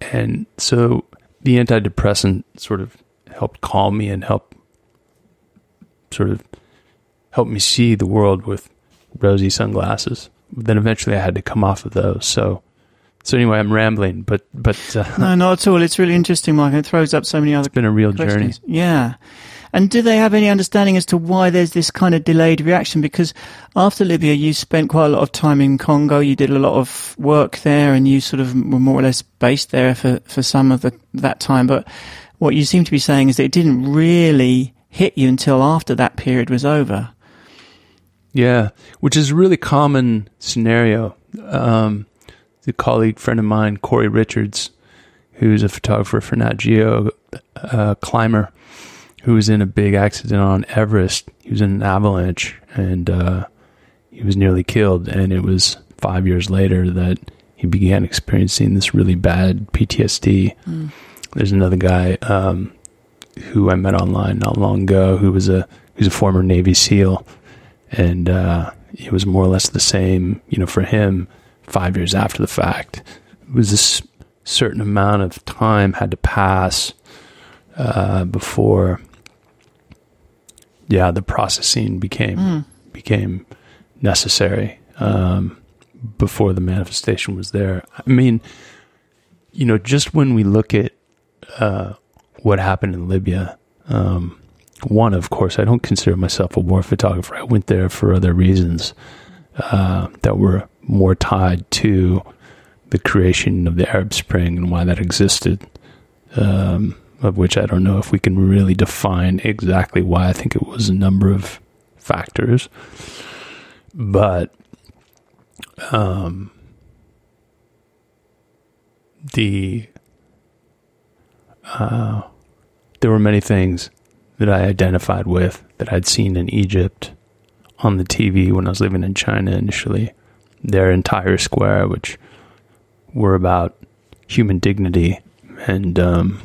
and so the antidepressant sort of helped calm me and help sort of help me see the world with rosy sunglasses. Then eventually I had to come off of those. So so anyway, I'm rambling, but but uh, *laughs* no, not at all. It's really interesting, Mike. It throws up so many other. It's been a real questions. journey. Yeah. And do they have any understanding as to why there's this kind of delayed reaction? Because after Libya, you spent quite a lot of time in Congo. You did a lot of work there, and you sort of were more or less based there for for some of the, that time. But what you seem to be saying is that it didn't really hit you until after that period was over. Yeah, which is a really common scenario. Um, a colleague friend of mine, Corey Richards, who's a photographer for Nat Geo, uh, climber, who was in a big accident on Everest. He was in an avalanche and uh, he was nearly killed. And it was five years later that he began experiencing this really bad PTSD. Mm. There's another guy um, who I met online not long ago who was a who's a former Navy SEAL, and uh, it was more or less the same. You know, for him, five years after the fact. It was this certain amount of time had to pass uh, before, yeah, the processing became mm. became necessary um, before the manifestation was there. I mean, you know, just when we look at uh, what happened in Libya. Um, one, of course, I don't consider myself a war photographer. I went there for other reasons uh, that were more tied to the creation of the Arab Spring and why that existed. Um, of which I don't know if we can really define exactly why. I think it was a number of factors, but um, the uh, there were many things that I identified with that I'd seen in Egypt on the TV when I was living in China initially Tahrir Square, which were about human dignity and um,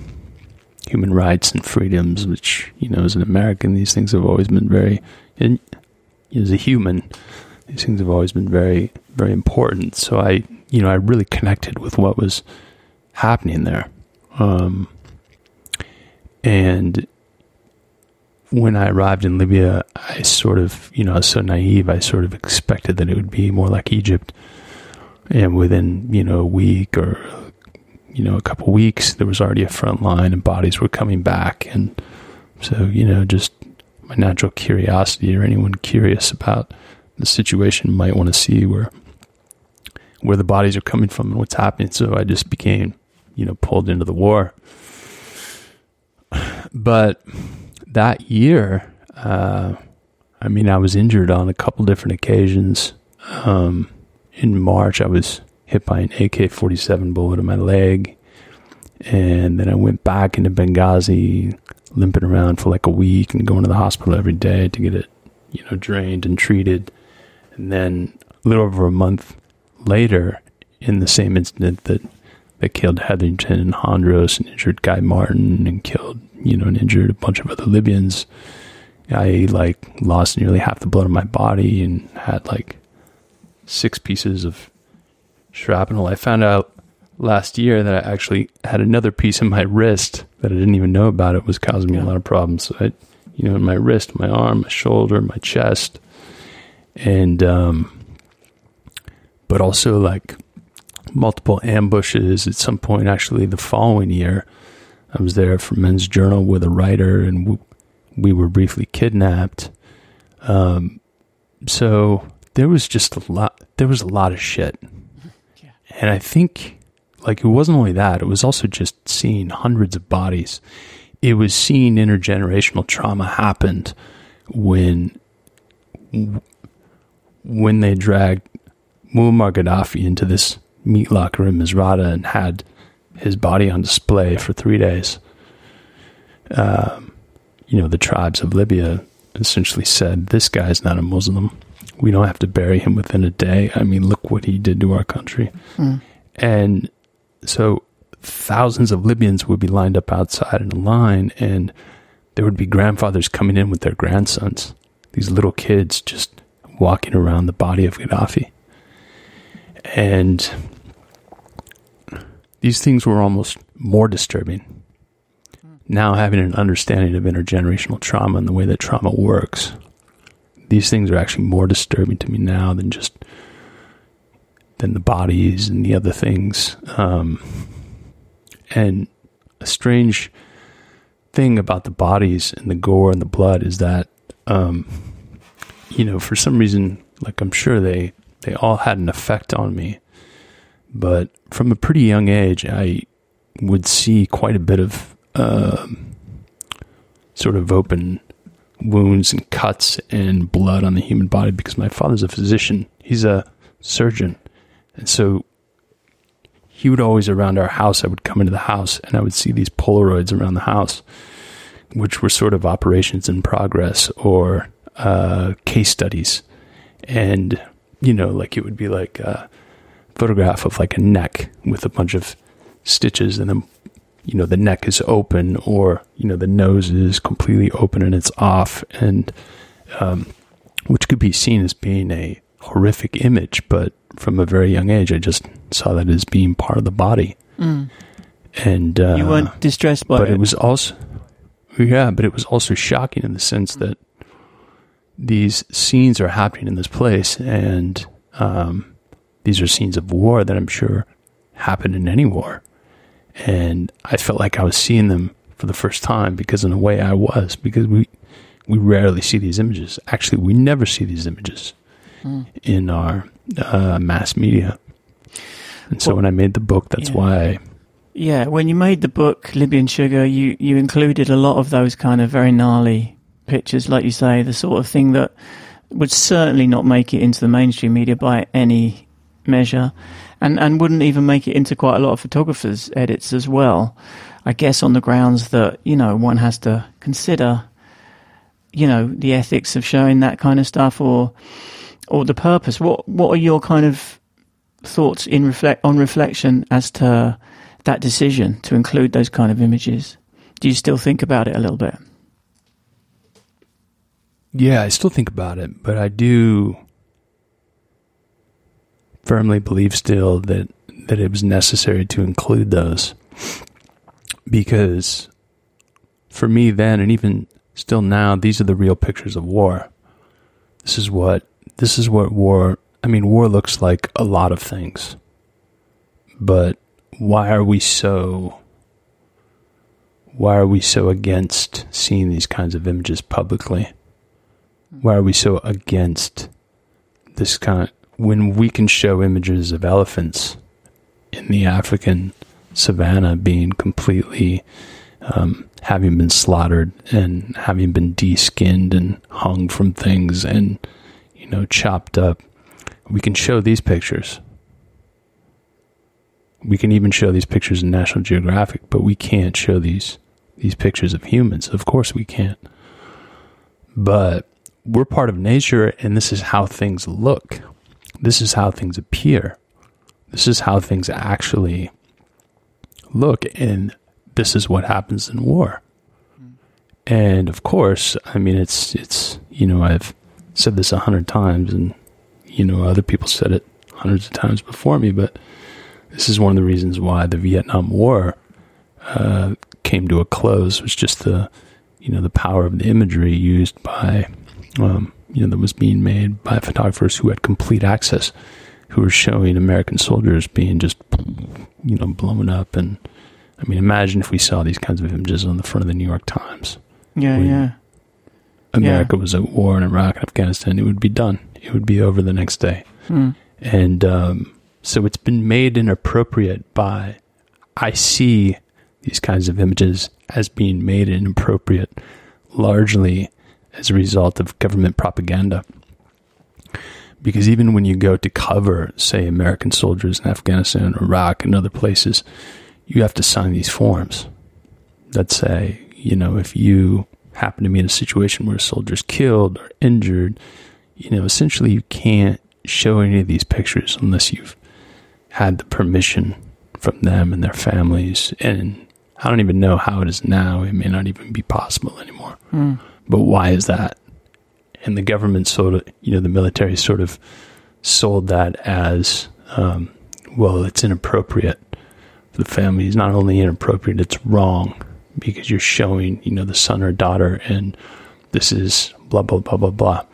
human rights and freedoms, which, you know, as an American, these things have always been very, and as a human, these things have always been very, very important. So I, you know, I really connected with what was happening there. Um, and when I arrived in Libya, I sort of, you know, I was so naive. I sort of expected that it would be more like Egypt. And within, you know, a week or, you know, a couple weeks, there was already a front line and bodies were coming back. And so, you know, just my natural curiosity or anyone curious about the situation might want to see where where the bodies are coming from and what's happening. So I just became, you know, pulled into the war. But that year, uh, I mean, I was injured on a couple different occasions. Um, in March, I was hit by an AK 47 bullet in my leg. And then I went back into Benghazi, limping around for like a week and going to the hospital every day to get it, you know, drained and treated. And then a little over a month later, in the same incident that that killed Hetherington and Hondros and injured Guy Martin and killed you know, and injured a bunch of other Libyans. I like lost nearly half the blood in my body and had like six pieces of shrapnel. I found out last year that I actually had another piece in my wrist that I didn't even know about. It was causing me a lot of problems. So I, you know, in my wrist, my arm, my shoulder, my chest, and um, but also like multiple ambushes at some point. Actually, the following year, I was there for Men's Journal with a writer, and we, we were briefly kidnapped. Um, so there was just a lot. There was a lot of shit, yeah. and I think like it wasn't only that; it was also just seeing hundreds of bodies. It was seeing intergenerational trauma happened when when they dragged Muammar Gaddafi into this meat locker in Misrata and had his body on display for three days. Um, you know, the tribes of Libya essentially said, This guy's not a Muslim. We don't have to bury him within a day. I mean, look what he did to our country. Mm. And so thousands of Libyans would be lined up outside in a line, and there would be grandfathers coming in with their grandsons, these little kids just walking around the body of Gaddafi. And these things were almost more disturbing. Now, having an understanding of intergenerational trauma and the way that trauma works, these things are actually more disturbing to me now than just than the bodies and the other things. Um, and a strange thing about the bodies and the gore and the blood is that, um, you know, for some reason, like I'm sure they they all had an effect on me but from a pretty young age, I would see quite a bit of uh, sort of open wounds and cuts and blood on the human body because my father's a physician. He's a surgeon. And so he would always around our house, I would come into the house and I would see these Polaroids around the house, which were sort of operations in progress or uh, case studies. And, you know, like it would be like, uh, photograph of like a neck with a bunch of stitches and then you know the neck is open or you know the nose is completely open and it's off and um, which could be seen as being a horrific image but from a very young age i just saw that as being part of the body mm. and uh, you weren't distressed by but it it was also yeah but it was also shocking in the sense that these scenes are happening in this place and um, these are scenes of war that I'm sure happen in any war. And I felt like I was seeing them for the first time because in a way I was because we we rarely see these images. Actually, we never see these images mm. in our uh, mass media. And so well, when I made the book, that's yeah. why. I, yeah, when you made the book Libyan Sugar, you you included a lot of those kind of very gnarly pictures, like you say, the sort of thing that would certainly not make it into the mainstream media by any measure, and and wouldn't even make it into quite a lot of photographers' edits as well. I guess on the grounds that you know one has to consider, you know, the ethics of showing that kind of stuff, or or the purpose. What what are your kind of thoughts in reflect on reflection as to that decision to include those kind of images? Do you still think about it a little bit? Yeah, I still think about it, but I do firmly believe still that that it was necessary to include those. Because for me then and even still now these are the real pictures of war. This is what this is what war i mean war looks like a lot of things. But why are we so why are we so against seeing these kinds of images publicly? Why are we so against this kind of when we can show images of elephants in the African savannah being completely um, having been slaughtered and having been deskinned and hung from things and you know chopped up we can show these pictures. We can even show these pictures in National Geographic but we can't show these these pictures of humans. Of course we can't. But we're part of nature and this is how things look this is how things appear. This is how things actually look. And this is what happens in war. And of course, I mean, it's, it's, you know, I've said this a hundred times and, you know, other people said it hundreds of times before me, but this is one of the reasons why the Vietnam War uh, came to a close was just the, you know, the power of the imagery used by um, you know, that was being made by photographers who had complete access, who were showing American soldiers being just, you know, blown up. And I mean, imagine if we saw these kinds of images on the front of the New York Times. Yeah, yeah. America yeah. was at war in Iraq and Afghanistan. It would be done. It would be over the next day. Hmm. And um, so it's been made inappropriate by, I see these kinds of images as being made inappropriate largely as a result of government propaganda. Because even when you go to cover, say, American soldiers in Afghanistan, Iraq, and other places, you have to sign these forms that say, you know, if you happen to be in a situation where a soldier's killed or injured, you know, essentially you can't show any of these pictures unless you've had the permission from them and their families. And I don't even know how it is now. It may not even be possible anymore. Mm. But why is that? And the government sort of, you know, the military sort of sold that as, um, well, it's inappropriate for the family. It's not only inappropriate, it's wrong because you're showing, you know, the son or daughter and this is blah, blah, blah, blah, blah,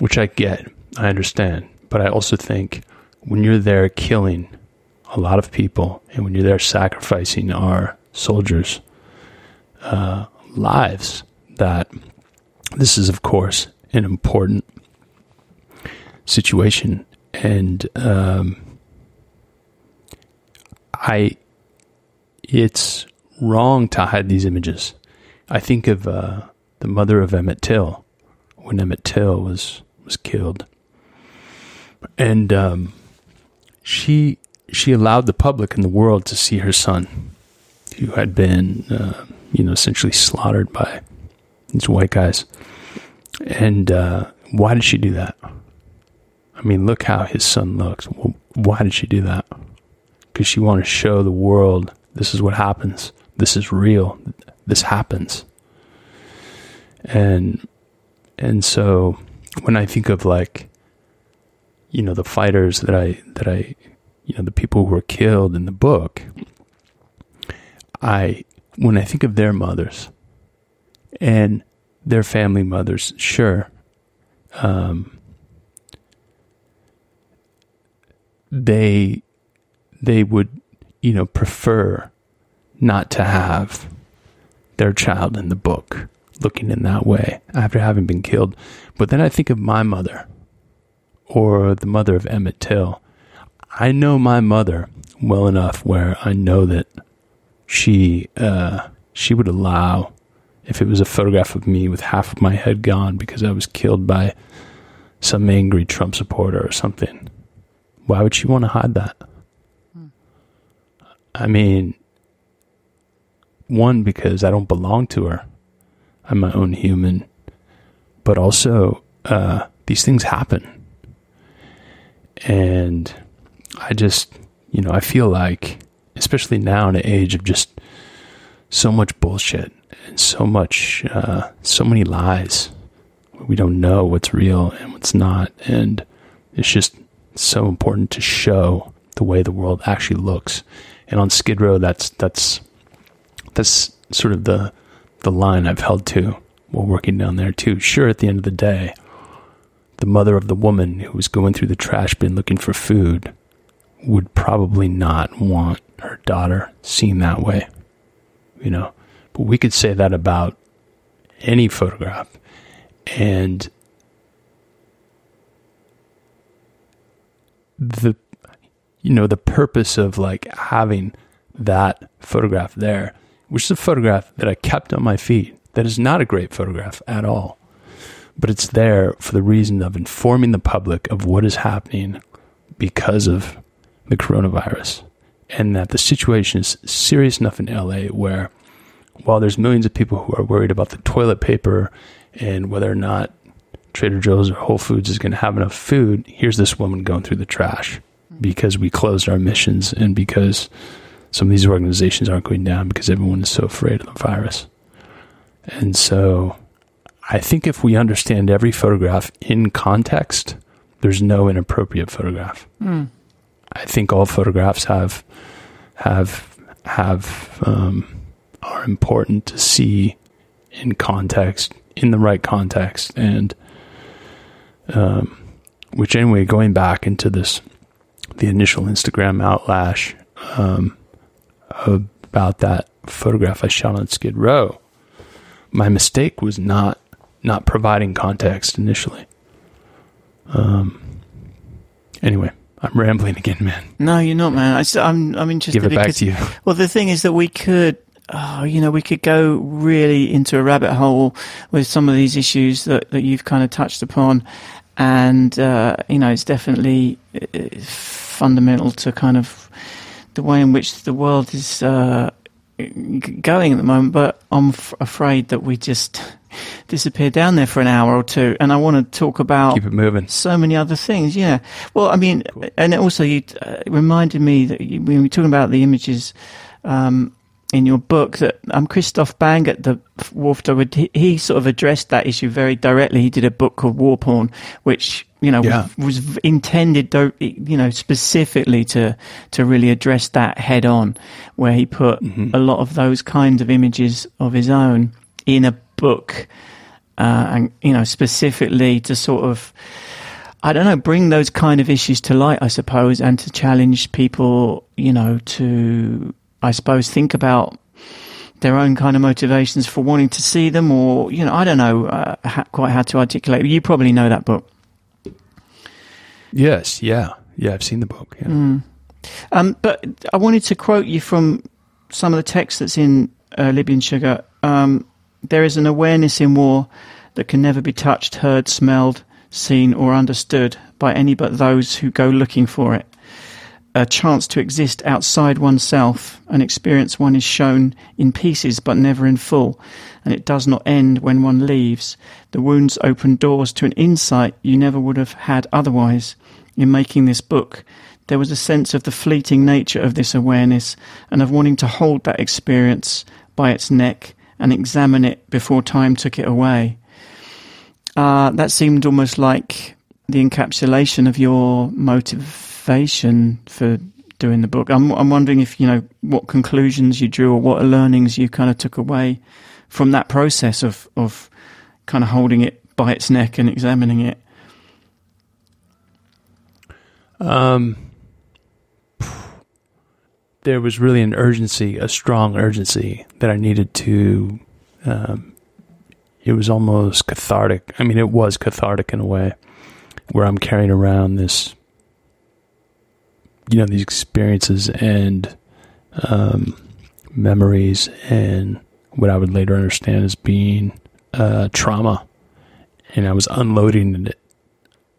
which I get. I understand. But I also think when you're there killing a lot of people and when you're there sacrificing our soldiers' uh, lives, that this is, of course, an important situation, and um, I, it's wrong to hide these images. I think of uh, the mother of Emmett Till when Emmett Till was was killed, and um, she she allowed the public and the world to see her son, who had been uh, you know essentially slaughtered by these white guys. And uh, why did she do that? I mean, look how his son looks. Why did she do that? Because she wanted to show the world this is what happens. This is real. This happens. And and so when I think of like you know the fighters that I that I you know the people who were killed in the book I when I think of their mothers and their family mothers, sure. Um, they they would you know prefer not to have their child in the book looking in that way after having been killed. But then I think of my mother or the mother of Emmett Till. I know my mother well enough where I know that she uh, she would allow if it was a photograph of me with half of my head gone because I was killed by some angry Trump supporter or something. Why would she want to hide that? Hmm. I mean, one, because I don't belong to her. I'm my own human. But also, uh, these things happen. And I just, you know, I feel like, especially now in an age of just so much bullshit and so much, uh, so many lies. We don't know what's real and what's not, and it's just so important to show the way the world actually looks. And on Skid Row, that's that's that's sort of the the line I've held to while working down there too. Sure, at the end of the day, the mother of the woman who was going through the trash bin looking for food would probably not want her daughter seen that way, you know. But we could say that about any photograph, and the you know the purpose of like having that photograph there, which is a photograph that I kept on my feet. That is not a great photograph at all, but it's there for the reason of informing the public of what is happening because of the coronavirus, and that the situation is serious enough in LA where while there's millions of people who are worried about the toilet paper and whether or not Trader Joe's or Whole Foods is going to have enough food, here's this woman going through the trash because we closed our missions and because some of these organizations aren't going down because everyone is so afraid of the virus. And so I think if we understand every photograph in context, there's no inappropriate photograph. Mm. I think all photographs have have have um, are important to see in context, in the right context, and um, which anyway, going back into this, the initial Instagram outlash um, about that photograph I shot on Skid Row. My mistake was not not providing context initially. Um. Anyway, I'm rambling again, man. No, you're not, man. I, am I'm, I'm interested. Give it back to you. Well, the thing is that we could, oh, you know, we could go really into a rabbit hole with some of these issues that, that you've kind of touched upon. And, uh, you know, it's definitely uh, fundamental to kind of the way in which the world is uh, going at the moment. But I'm f- afraid that we just *laughs* disappear down there for an hour or two. And I want to talk about keep it moving. So many other things. Yeah. Well, I mean, cool. and also you uh, reminded me that you, when we were talking about the images. Um, in your book that um, Christoph Bangert the Wolf Dog, he, he, sort of addressed that issue very directly. He did a book called War Porn, which you know yeah. was, was, intended, you know, specifically to to really address that head on, where he put mm-hmm. a lot of those kinds of images of his own in a book, uh, and you know, specifically to sort of. I don't know, bring those kind of issues to light, I suppose, and to challenge people, you know, to I suppose, think about their own kind of motivations for wanting to see them, or you know, I don't know uh, how, quite how to articulate. You probably know that book. Yes, yeah, yeah, I've seen the book. Yeah. Mm. Um, but I wanted to quote you from some of the text that's in uh, Libyan Sugar. Um, there is an awareness in war that can never be touched, heard, smelled, seen, or understood by any but those who go looking for it a chance to exist outside oneself, an experience one is shown in pieces but never in full, and it does not end when one leaves. The wounds open doors to an insight you never would have had otherwise. In making this book, there was a sense of the fleeting nature of this awareness and of wanting to hold that experience by its neck and examine it before time took it away. Uh, that seemed almost like the encapsulation of your motive motivation for doing the book? I'm, I'm wondering if, you know, what conclusions you drew or what learnings you kind of took away from that process of, of kind of holding it by its neck and examining it. Um, there was really an urgency, a strong urgency that I needed to. Um, it was almost cathartic. I mean, it was cathartic in a way, where I'm carrying around this you know these experiences and um, memories and what I would later understand as being uh, trauma, and I was unloading it,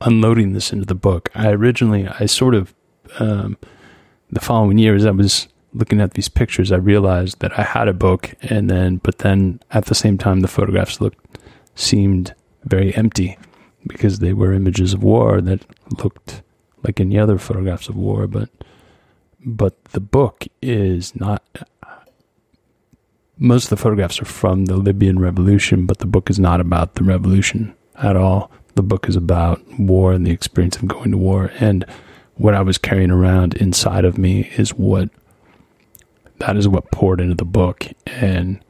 unloading this into the book. I originally, I sort of, um, the following year, as I was looking at these pictures, I realized that I had a book, and then, but then at the same time, the photographs looked seemed very empty because they were images of war that looked like any other photographs of war, but but the book is not. Most of the photographs are from the Libyan revolution, but the book is not about the revolution at all. The book is about war and the experience of going to war. And what I was carrying around inside of me is what that is what poured into the book, and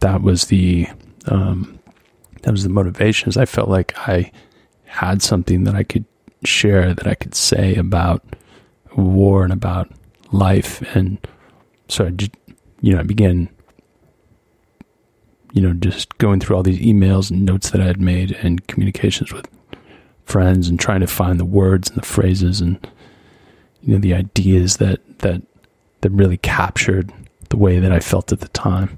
that was the um, that was the motivation. I felt like I had something that I could share, that I could say about war and about life, and so I just, you know, I began, you know, just going through all these emails and notes that I had made and communications with friends and trying to find the words and the phrases and you know the ideas that that that really captured the way that I felt at the time,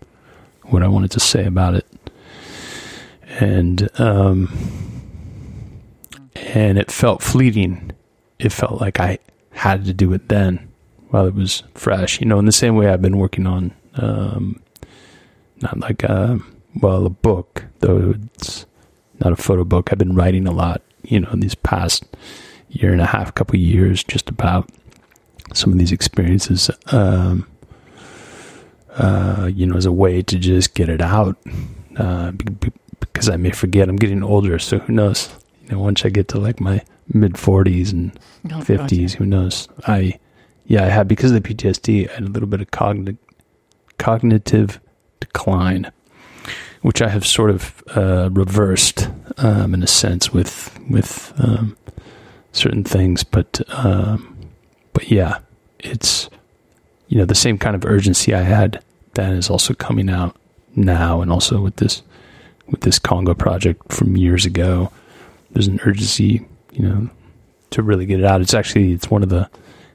what I wanted to say about it, and um, and it felt fleeting. It felt like I had to do it then, while it was fresh. You know, in the same way I've been working on, um, not like a well a book, though it's not a photo book. I've been writing a lot. You know, in these past year and a half, couple years, just about some of these experiences, um, uh, you know, as a way to just get it out. Uh, because I may forget. I'm getting older, so who knows? You know, once I get to like my mid 40s and oh, 50s, who knows? I, yeah, I had because of the PTSD, I had a little bit of cognitive cognitive decline, which I have sort of uh, reversed um, in a sense with with um, certain things, but um, but yeah, it's you know the same kind of urgency I had then is also coming out now, and also with this with this Congo project from years ago. There's an urgency, you know, to really get it out. It's actually it's one of the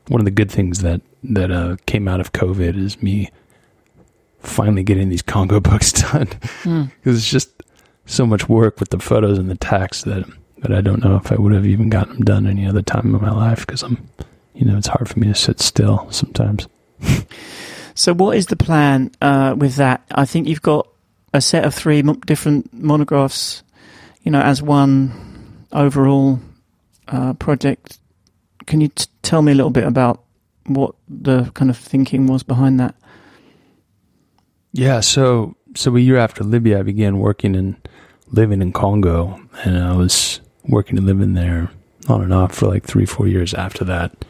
one of the good things that that uh, came out of COVID is me finally getting these Congo *laughs* books done because mm. it's just so much work with the photos and the text that that I don't know if I would have even gotten them done any other time in my life because I'm you know, it's hard for me to sit still sometimes. *laughs* so, what is the plan uh, with that? I think you've got a set of three mo- different monographs, you know, as one overall uh, project. Can you t- tell me a little bit about what the kind of thinking was behind that? Yeah, so so a year after Libya, I began working and living in Congo, and I was working and living there on and off for like three, four years after that.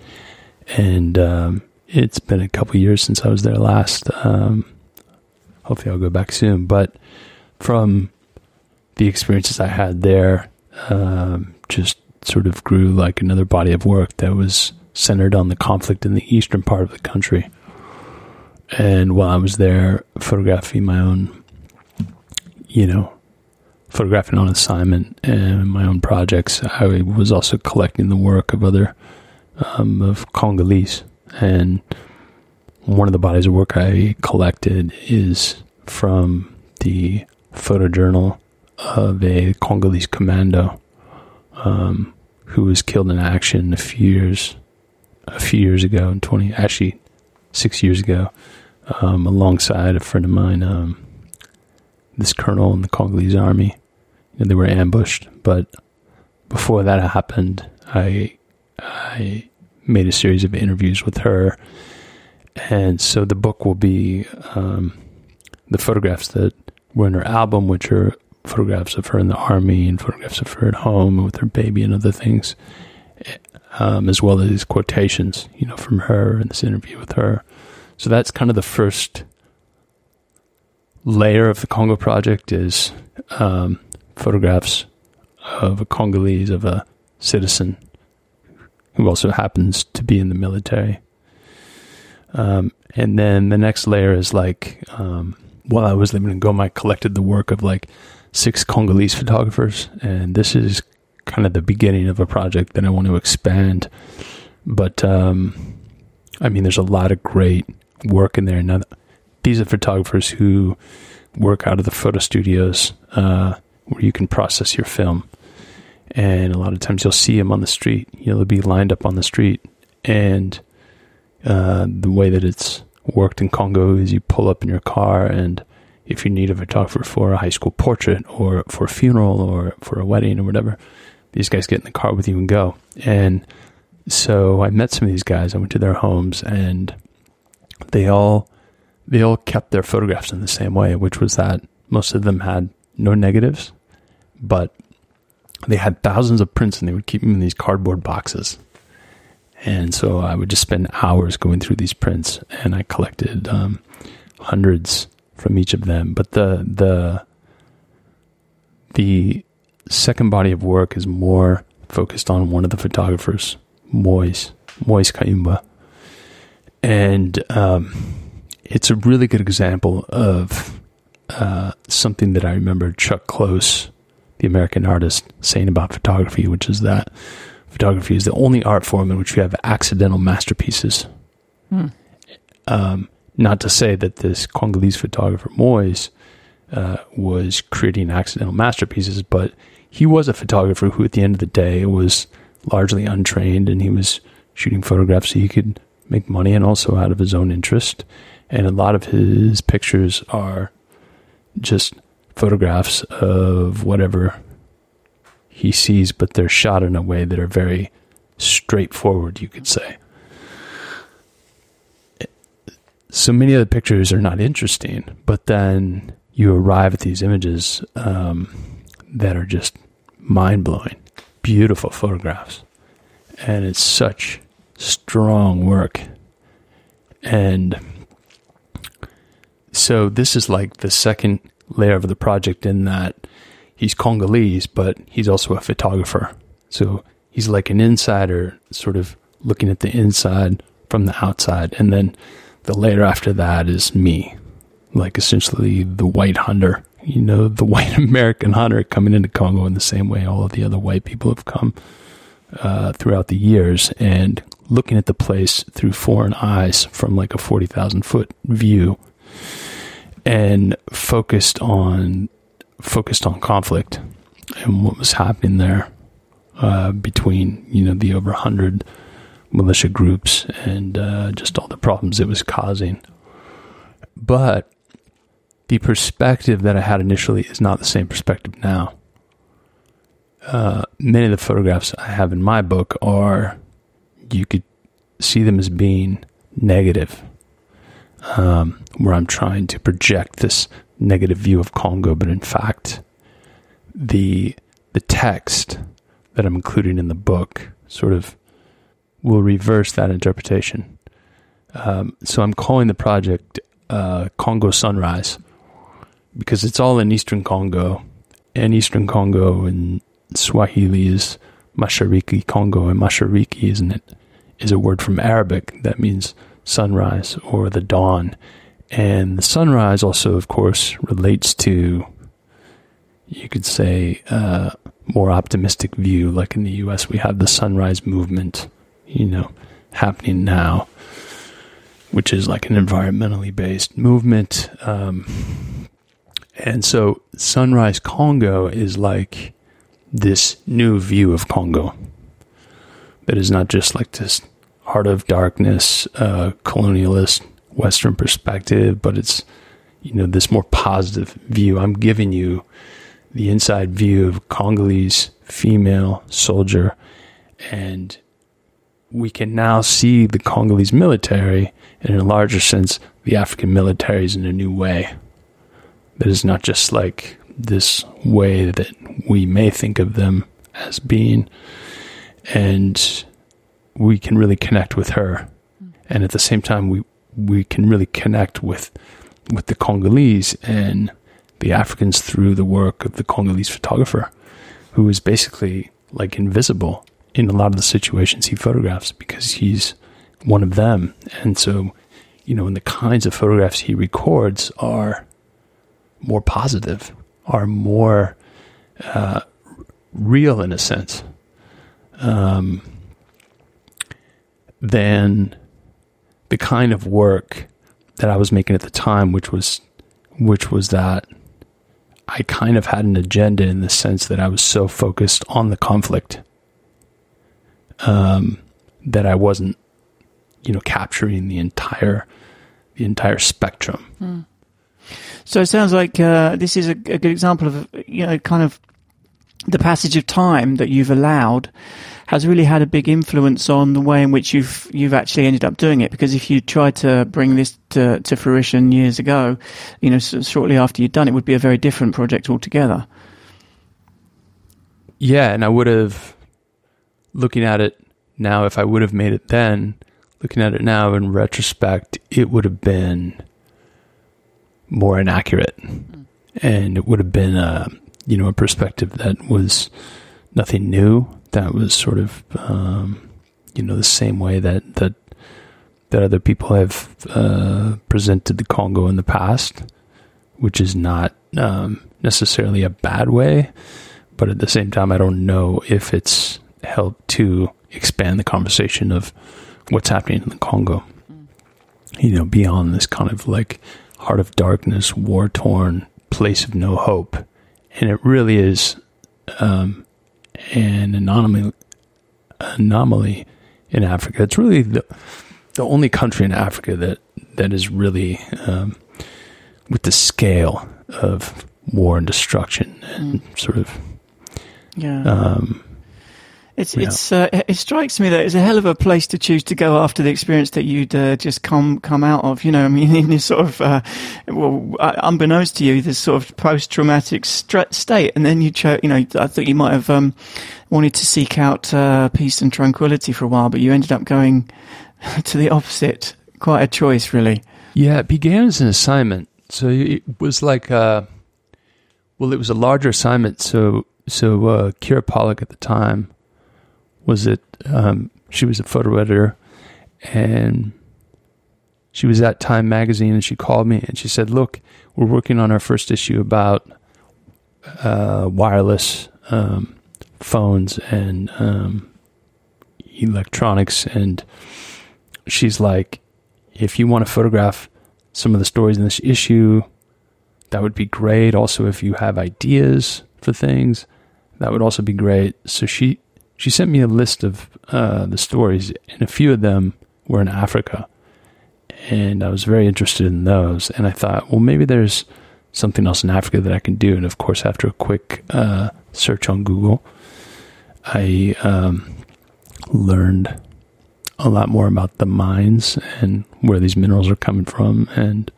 And um, it's been a couple years since I was there last. Um, hopefully, I'll go back soon. But from the experiences I had there, um, just sort of grew like another body of work that was centered on the conflict in the eastern part of the country. And while I was there photographing my own, you know, photographing on assignment and my own projects, I was also collecting the work of other um, of Congolese. And one of the bodies of work I collected is from the photojournal of a Congolese commando um, who was killed in action a few years a few years ago, in twenty actually six years ago, um, alongside a friend of mine. Um, this colonel in the Congolese army, they were ambushed. But before that happened, I I made a series of interviews with her, and so the book will be um, the photographs that were in her album, which are photographs of her in the army and photographs of her at home with her baby and other things, um, as well as these quotations, you know, from her in this interview with her. So that's kind of the first layer of the Congo project is um, photographs of a Congolese, of a citizen who also happens to be in the military. Um, and then the next layer is like, um, while I was living in Goma, I collected the work of like six Congolese photographers. And this is kind of the beginning of a project that I want to expand. But, um, I mean, there's a lot of great work in there. Now, these are photographers who work out of the photo studios uh, where you can process your film and a lot of times you'll see them on the street. You know, they'll be lined up on the street, and uh, the way that it's worked in Congo is you pull up in your car, and if you need a photographer for a high school portrait or for a funeral or for a wedding or whatever, these guys get in the car with you and go. And so I met some of these guys. I went to their homes, and they all they all kept their photographs in the same way, which was that most of them had no negatives, but they had thousands of prints and they would keep them in these cardboard boxes. And so I would just spend hours going through these prints, and I collected um, hundreds from each of them. But the the the second body of work is more focused on one of the photographers, Moise Moise Kayumba, and um, it's a really good example of uh, something that I remember Chuck Close, the American artist, saying about photography, which is that photography is the only art form in which we have accidental masterpieces. Hmm. Um, not to say that this Congolese photographer Moise uh, was creating accidental masterpieces, but he was a photographer who, at the end of the day, was largely untrained, and he was shooting photographs so he could make money and also out of his own interest. And a lot of his pictures are just photographs of whatever he sees, but they're shot in a way that are very straightforward, you could say. So many of the pictures are not interesting, but then you arrive at these images um, that are just mind blowing, beautiful photographs. And it's such strong work. And so this is like the second layer of the project in that he's Congolese, but he's also a photographer. So he's like an insider, sort of looking at the inside from the outside. And then the layer after that is me, like essentially the white hunter, you know, the *laughs* white American hunter coming into Congo in the same way all of the other white people have come uh, throughout the years and looking at the place through foreign eyes from like a 40,000 foot view and focused on focused on conflict and what was happening there uh, between you know the over 100 militia groups and uh, just all the problems it was causing but the perspective that I had initially is not the same perspective now. Uh, many of the photographs I have in my book are, you could see them as being negative um, where I'm trying to project this negative view of Congo, but in fact, the the text that I'm including in the book sort of will reverse that interpretation. Um, so I'm calling the project uh, Congo Sunrise because it's all in Eastern Congo, and Eastern Congo and Swahili is Mashariki Congo, and Mashariki, isn't it? Is a word from Arabic that means sunrise or the dawn. And the sunrise also, of course, relates to, you could say, uh, more optimistic view. Like in the US, we have the sunrise movement, you know, happening now, which is like an environmentally based movement. Um, and so Sunrise Congo is like this new view of Congo that is not just like this heart of darkness, uh, colonialist Western perspective, but it's you know this more positive view. I'm giving you the inside view of Congolese female soldier, and we can now see the Congolese military, and in a larger sense, the African militaries in a new way. That is not just like this way that we may think of them as being, and we can really connect with her, mm. and at the same time we we can really connect with with the Congolese and the Africans through the work of the Congolese photographer, who is basically like invisible in a lot of the situations he photographs because he's one of them, and so you know, and the kinds of photographs he records are more positive, are more uh, real in a sense. Um, than the kind of work that I was making at the time, which was which was that I kind of had an agenda in the sense that I was so focused on the conflict um, that I wasn't, you know, capturing the entire the entire spectrum. Mm. So it sounds like uh, this is a, a, good example of you know kind of the passage of time that you've allowed has really had a big influence on the way in which you've you've actually ended up doing it. Because if you tried to bring this to, to fruition years ago, you know, so shortly after you'd done it, would be a very different project altogether. Yeah, and I would have looking at it Now, if I would have made it then, looking at it now in retrospect, it would have been more inaccurate, and it would have been a you know a perspective that was nothing new. That was sort of um, you know the same way that that that other people have uh, presented the Congo in the past, which is not um, necessarily a bad way, but at the same time, I don't know if it's helped to expand the conversation of what's happening in the Congo. You know, beyond this kind of like heart of darkness, war torn place of no hope, and it really is um, an anomaly anomaly in Africa. It's really the the only country in Africa that that is really um, with the scale of war and destruction and mm. sort of yeah. Um, it's yeah. it's uh, it strikes me that it's a hell of a place to choose to go after the experience that you'd uh, just come come out of. You know, I mean, *laughs* in this sort of uh, well, uh, unbeknownst to you, this sort of post traumatic st- state, and then you chose. You know, I thought you might have um, wanted to seek out uh, peace and tranquility for a while, but you ended up going *laughs* to the opposite. Quite a choice, really. Yeah, it began as an assignment, so it was like, uh, well, it was a larger assignment. So, so uh, Kira Pollack at the time was it um, she was a photo editor and she was at Time magazine and she called me and she said, "Look, we're working on our first issue about uh, wireless um, phones and um, electronics." And she's like, "If you want to photograph some of the stories in this issue, that would be great. Also, if you have ideas for things, that would also be great." So she she sent me a list of uh, the stories, and a few of them were in Africa. And I was very interested in those. And I thought, well, maybe there's something else in Africa that I can do. And of course, after a quick uh, search on Google, I um, learned a lot more about the mines and where these minerals are coming from. And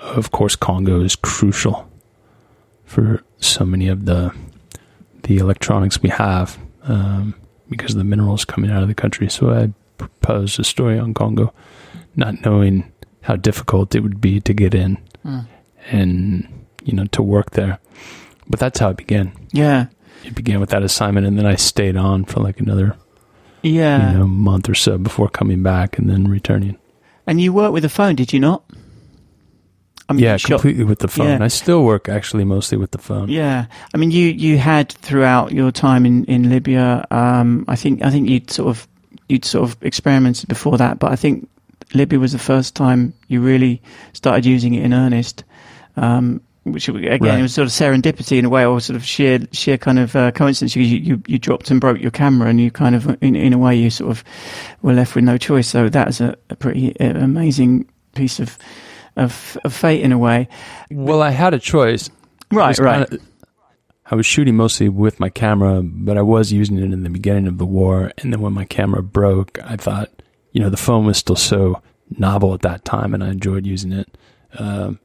of course, Congo is crucial for so many of the the electronics we have um, because of the minerals coming out of the country. So I proposed a story on Congo, not knowing how difficult it would be to get in mm. and you know to work there. But that's how it began. Yeah, it began with that assignment, and then I stayed on for like another yeah you know month or so before coming back and then returning. And you worked with a phone, did you not? I mean, yeah, completely with the phone. Yeah. I still work actually mostly with the phone. Yeah, I mean, you you had throughout your time in in Libya. Um, I think I think you'd sort of you'd sort of experimented before that, but I think Libya was the first time you really started using it in earnest. Um, which again right. it was sort of serendipity in a way, or sort of sheer sheer kind of uh, coincidence. You, you you dropped and broke your camera, and you kind of in in a way you sort of were left with no choice. So that is a, a pretty uh, amazing piece of of, of fate in a way. Well, I had a choice. Right, right. Kinda, I was shooting mostly with my camera, but I was using it in the beginning of the war. And then when my camera broke, I thought, you know, the phone was still so novel at that time, and I enjoyed using it. Um,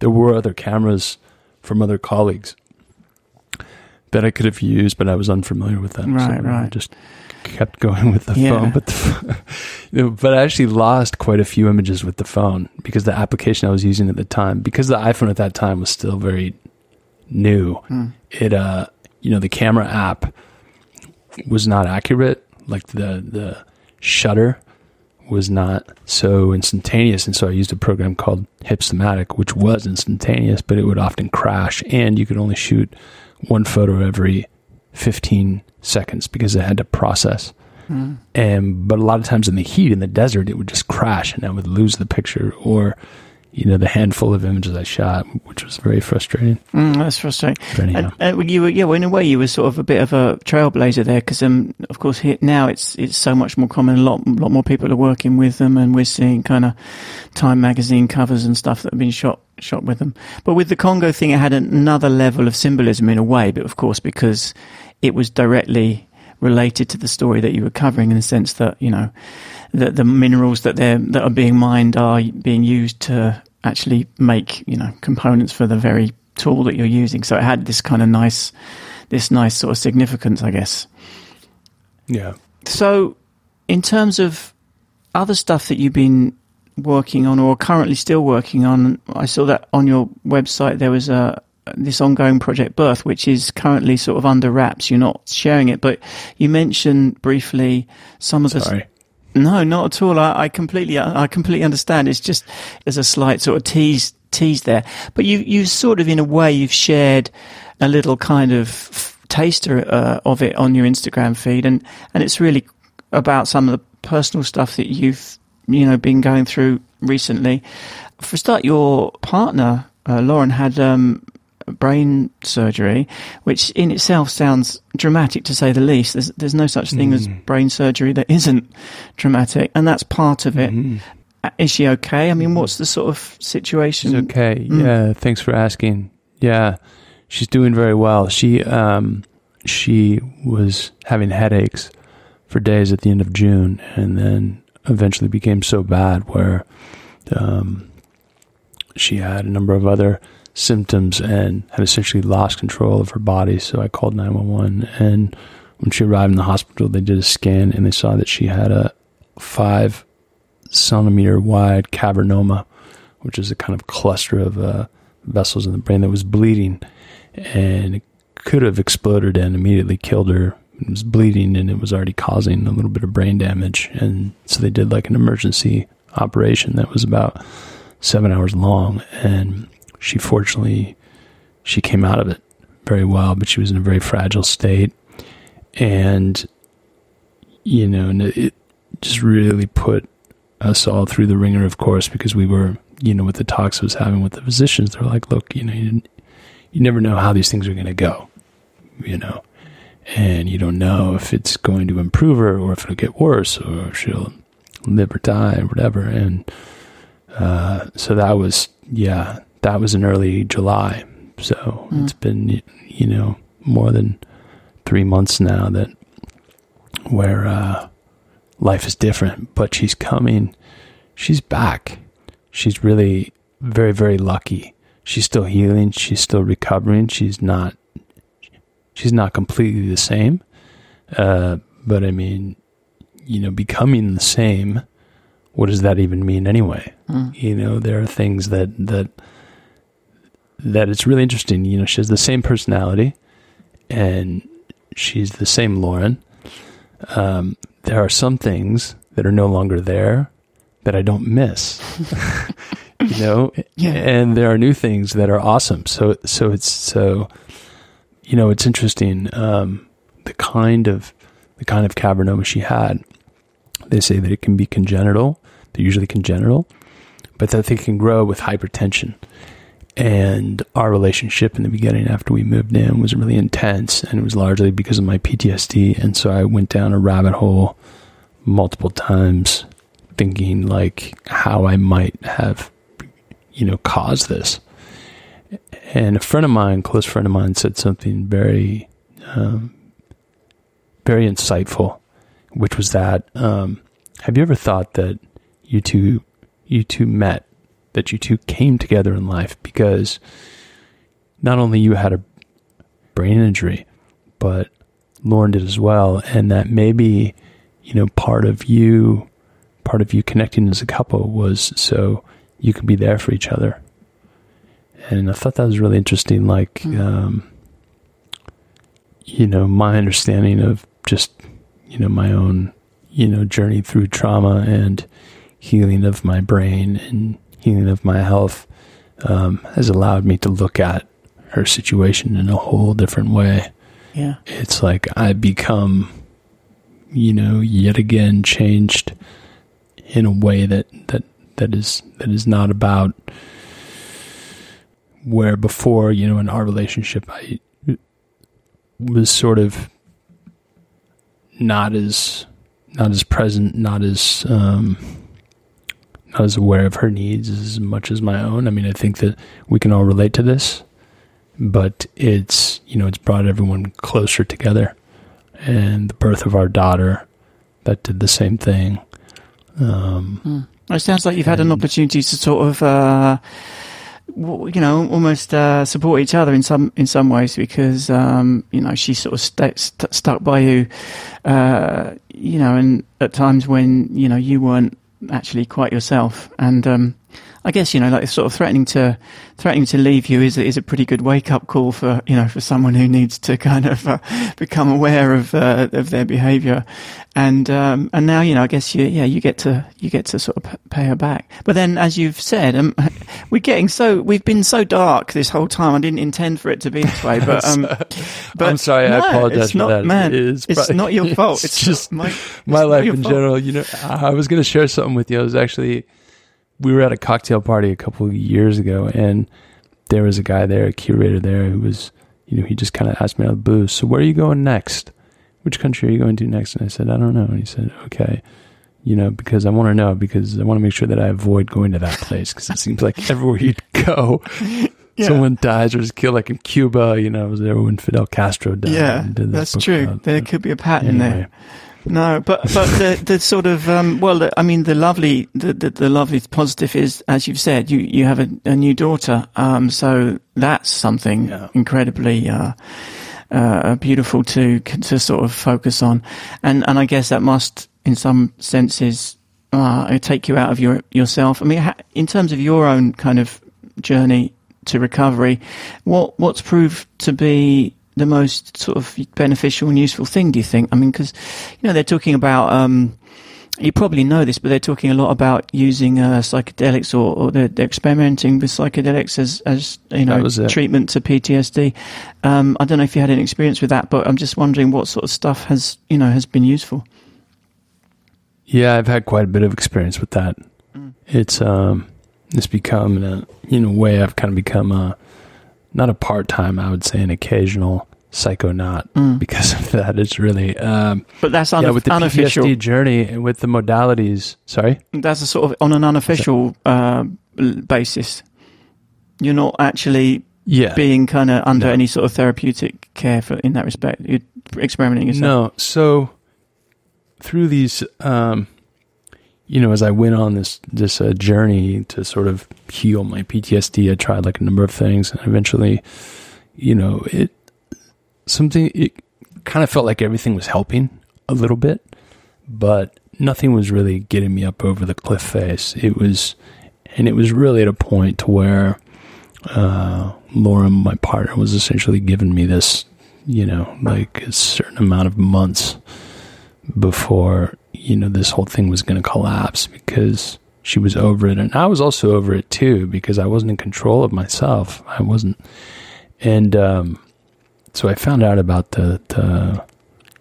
there were other cameras from other colleagues that I could have used, but I was unfamiliar with them. Right, so right. I just kept going with the yeah. phone, but the, *laughs* you know, but I actually lost quite a few images with the phone because the application I was using at the time, because the iPhone at that time was still very new. Mm. It uh, you know, the camera app was not accurate. Like the the shutter was not so instantaneous, and so I used a program called Hipstamatic, which was instantaneous, but it would often crash, and you could only shoot one photo every 15 seconds because it had to process. Mm. And but a lot of times in the heat in the desert, it would just crash, and I would lose the picture or you know the handful of images I shot, which was very frustrating. Mm, that's frustrating. And, and, you were, yeah, well, in a way, you were sort of a bit of a trailblazer there because, um, of course, here, now it's it's so much more common. A lot, lot more people are working with them, and we're seeing kind of Time magazine covers and stuff that have been shot shot with them. But with the Congo thing, it had another level of symbolism in a way, but of course, because it was directly related to the story that you were covering in the sense that you know that the minerals that they're that are being mined are being used to actually make you know components for the very tool that you're using. So it had this kind of nice, this nice sort of significance, I guess. Yeah. So in terms of other stuff that you've been working on or currently still working on, I saw that on your website there was a this ongoing project Birth, which is currently sort of under wraps. You're not sharing it, but you mentioned briefly some of the. Sorry. No, not at all. I, I completely, I completely understand. It's just there's a slight sort of tease, tease there. But you, you sort of, in a way, you've shared a little kind of taster uh, of it on your Instagram feed, and and it's really about some of the personal stuff that you've, you know, been going through recently. For a start, your partner uh, Lauren had um, brain surgery, which in itself sounds dramatic to say the least. There's there's no such thing as brain surgery that isn't dramatic, and that's part of it. Uh, Is she okay? I mean, what's the sort of situation? She's okay. Mm. Yeah, thanks for asking. Yeah, she's doing very well. She um she was having headaches for days at the end of June, and then eventually became so bad where um she had a number of other symptoms and had essentially lost control of her body. So I called nine one one, and when she arrived in the hospital, they did a scan and they saw that she had a five centimeter wide cavernoma, which is a kind of cluster of uh, vessels in the brain that was bleeding, and could have exploded and immediately killed her. It was bleeding and it was already causing a little bit of brain damage, and so they did like an emergency operation that was about seven hours long, and she fortunately she came out of it very well, but she was in a very fragile state, and you know, and it just really put us all through the wringer, of course, because we were, you know, with the talks I was having with the physicians, they're like, look, you know, you, you never know how these things are going to go, you know, and you don't know if it's going to improve her or if it'll get worse or if she'll live or die or whatever. And uh, so that was, yeah, that was in early July. So Mm. it's been, you know, more than three months now that where uh, life is different, but she's coming. She's back. She's really very, very lucky. She's still healing. She's still recovering. She's not. She's not completely the same. Uh, but I mean, you know, becoming the same. What does that even mean anyway? Mm. You know, there are things that that that it's really interesting. You know, she has the same personality, and she's the same Lauren. Um, there are some things that are no longer there that I don't miss. *laughs* you know, Yeah. and there are new things that are awesome. So, so it's so, you know, it's interesting. Um, the kind of the kind of cavernoma she had. They say that it can be congenital. They're usually congenital, but that they can grow with hypertension. And our relationship in the beginning, after we moved in, was really intense, and it was largely because of my PTSD. And so I went down a rabbit hole multiple times, thinking like how I might have, you know, caused this. And a friend of mine, close friend of mine, said something very, um, very insightful, which was that um, Have you ever thought that you two, you two met, that you two came together in life because not only you had a brain injury, but Lauren did as well, and that maybe you know part of you, part of you connecting as a couple was so you could be there for each other. And I thought that was really interesting. Like, um, you know, my understanding of just, you know, my own, you know, journey through trauma and healing of my brain and healing of my health um, has allowed me to look at her situation in a whole different way. Yeah. It's like I've become, you know, yet again changed in a way that that that is that is not about where before, you know, in our relationship, I was sort of not as not as present, not as um, not as aware of her needs as much as my own. I mean, I think that we can all relate to this, but it's you know it's brought everyone closer together, and the birth of our daughter that did the same thing. Um, Well, It sounds like you've had an opportunity to sort of uh, you know, almost uh, support each other in some in some ways because um, you know she sort of sta st- stuck by you, uh, you know, and at times when you know you weren't actually quite yourself, and um, I guess you know, like sort of threatening to threatening to leave you is is a pretty good wake up call for you know for someone who needs to kind of uh, become aware of uh, of their behaviour, and um, and now you know I guess you yeah you get to you get to sort of pay her back. But then, as you've said, um, *laughs* we're getting so we've been so dark this whole time. I didn't intend for it to be this way, *laughs* but um, but I'm sorry. no, I apologize it's for not, that. Man, It is it's not your *laughs* fault. it's It's, just my my life in fault. general. You know, I was going to share something with you. I was actually, we were at a cocktail party a couple of years ago, and there was a guy there, a curator there, who was, you know, he just kind of asked me out of the blue, so where are you going next? Which country are you going to next? And I said, I don't know. And he said, okay. You know, because I want to know, because I want to make sure that I avoid going to that place, because it seems like *laughs* everywhere you'd go, *laughs* Yeah. someone dies or is killed, like in Cuba, you know, I was there when Fidel Castro died. Yeah, and did this that's true. about- There could be a pattern there. No, but but the the sort of um, well, the, I mean, the lovely the, the the lovely positive is, as you've said, you you have a, a new daughter, um, so that's something Yeah. incredibly uh, uh, beautiful to to sort of focus on, and and I guess that must, in some senses, uh, take you out of your yourself. I mean, ha- in terms of your own kind of journey to recovery, what what's proved to be the most sort of beneficial and useful thing? Do you think? I mean, because you know they're talking about. Um, you probably know this, but they're talking a lot about using uh, psychedelics, or, or they're, they're experimenting with psychedelics as, as you know, That was it. treatment to PTSD. Um, I don't know if you had any experience with that, but I'm just wondering what sort of stuff has you know has been useful. Yeah, I've had quite a bit of experience with that. Mm. It's um, it's become in a in a way I've kind of become a not a part time, I would say an occasional psychonaut Mm. because of that. It's really um, But that's yeah unof- with the unofficial. PTSD journey and with the modalities. Sorry, That's a sort of on an unofficial uh, basis. You're not actually yeah, being kind of under No. any sort of therapeutic care for in that respect. You're experimenting yourself. No. So through these, um, you know, as I went on this this uh, journey to sort of heal my PTSD, I tried like a number of things, and eventually, you know, it something it kind of felt like everything was helping a little bit, but nothing was really getting me up over the cliff face. It was, and it was really at a point to where uh, Laura, my partner, was essentially giving me this you know, like a certain amount of months before, you know, this whole thing was going to collapse because she was over it. And I was also over it too because I wasn't in control of myself. I wasn't. And um, so I found out about the, the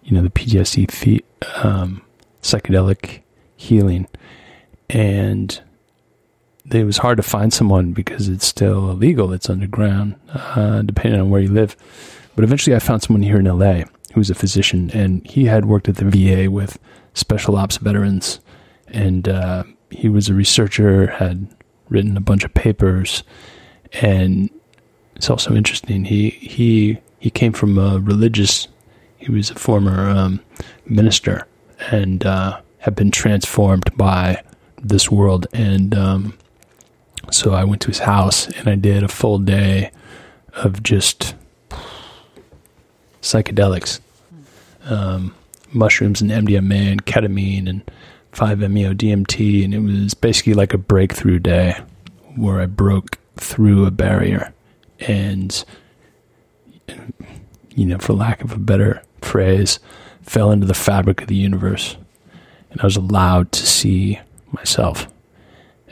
you know, the PTSD fe- um, psychedelic healing. And it was hard to find someone because it's still illegal. It's underground, uh, depending on where you live. But eventually, I found someone here in LA who was a physician, and he had worked at the VA with special ops veterans, and uh, he was a researcher, had written a bunch of papers, and it's also interesting. He he he came from a religious. He was a former um, minister, and uh, had been transformed by this world, and um, so I went to his house, and I did a full day of just psychedelics, um, mushrooms and MDMA and ketamine and 5-MeO DMT, and it was basically like a breakthrough day where I broke through a barrier and, you know, for lack of a better phrase, fell into the fabric of the universe, and I was allowed to see myself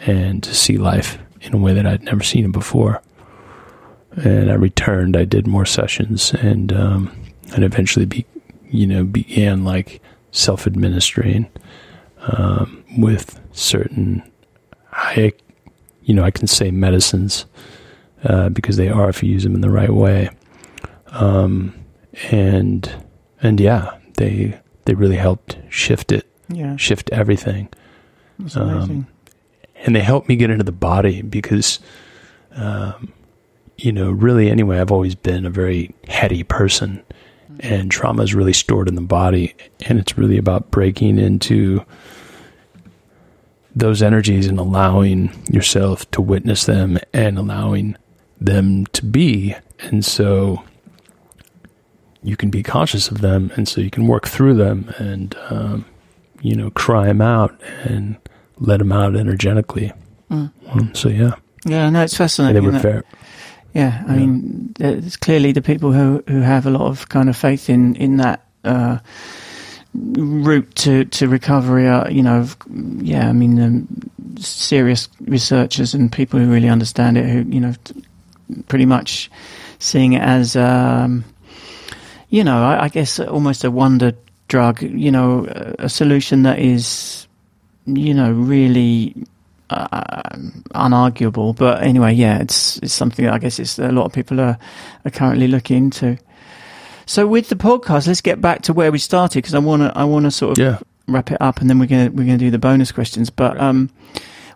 and to see life in a way that I'd never seen it before. And I returned. I did more sessions, and um, and eventually, be, you know, began like self administering um, with certain, I, you know, I can say medicines uh, because they are if you use them in the right way, um, and and yeah, they they really helped shift it, Yeah, shift everything that's um, amazing. and they helped me get into the body because um, you know really anyway i've always been a very heady person and trauma is really stored in the body and it's really about breaking into those energies and allowing yourself to witness them and allowing them to be. And so you can be conscious of them. And so you can work through them and, um, you know, cry them out and let them out energetically. Mm. Um, so, yeah. Yeah, no, it's fascinating. they were fair. Yeah, I yeah. mean, it's clearly the people who who have a lot of kind of faith in in that uh, route to to recovery are, you know, yeah, I mean, um, serious researchers and people who really understand it, who you know, pretty much seeing it as, um, you know, I, I, guess almost a wonder drug, you know, a solution that is, you know, really uh, unarguable. But anyway, yeah, it's it's something that I guess it's a lot of people are are currently looking into. So with the podcast, let's get back to where we started because I want to I want to sort of yeah. wrap it up and then we're gonna we're gonna do the bonus questions. But um,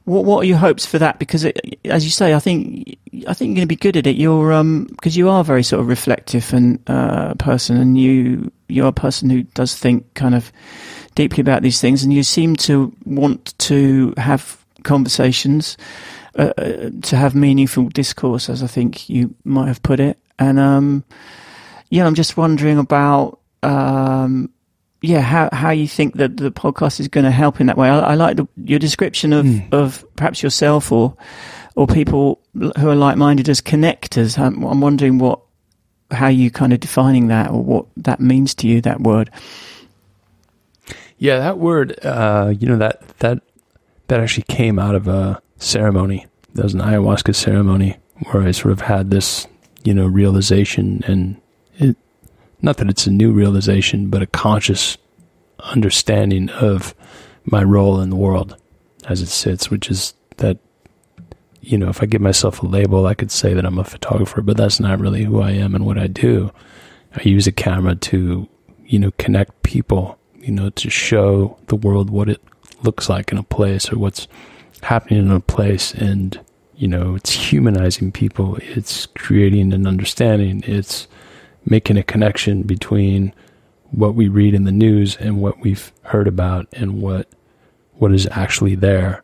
what what are your hopes for that? Because it, as you say, I think I think you're going to be good at it. You're um because you are very sort of reflective and uh, person, and you you're a person who does think kind of deeply about these things, and you seem to want to have conversations. Uh, uh to have meaningful discourse, as I think you might have put it, and um, yeah, I'm just wondering about, um, yeah, how, how you think that the podcast is going to help in that way. I, I like the, your description of, mm. of perhaps yourself or, or people who are like-minded as connectors. I'm, I'm wondering what, how you kind of defining that or what that means to you, that word. Yeah, that word, uh, you know, that, that, that actually came out of a ceremony. There was an ayahuasca ceremony where I sort of had this, you know, realization and not that it's a new realization, but a conscious understanding of my role in the world as it sits, which is that, you know, if I give myself a label, I could say that I'm a photographer, but that's not really who I am and what I do. I use a camera to, you know, connect people, you know, to show the world what it looks like in a place or what's happening in a place. And, you know, it's humanizing people, it's creating an understanding, it's, making a connection between what we read in the news and what we've heard about and what what is actually there.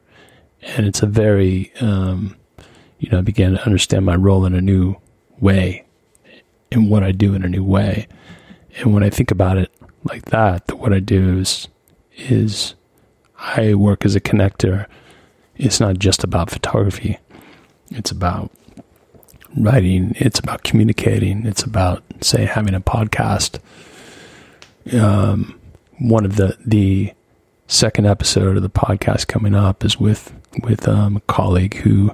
And it's a very, um, you know, I began to understand my role in a new way and what I do in a new way. And when I think about it like that, that what I do is, is I work as a connector. It's not just about photography. It's about writing. It's about communicating. It's about, say, having a podcast. Um, one of the the second episode of the podcast coming up is with with um, a colleague who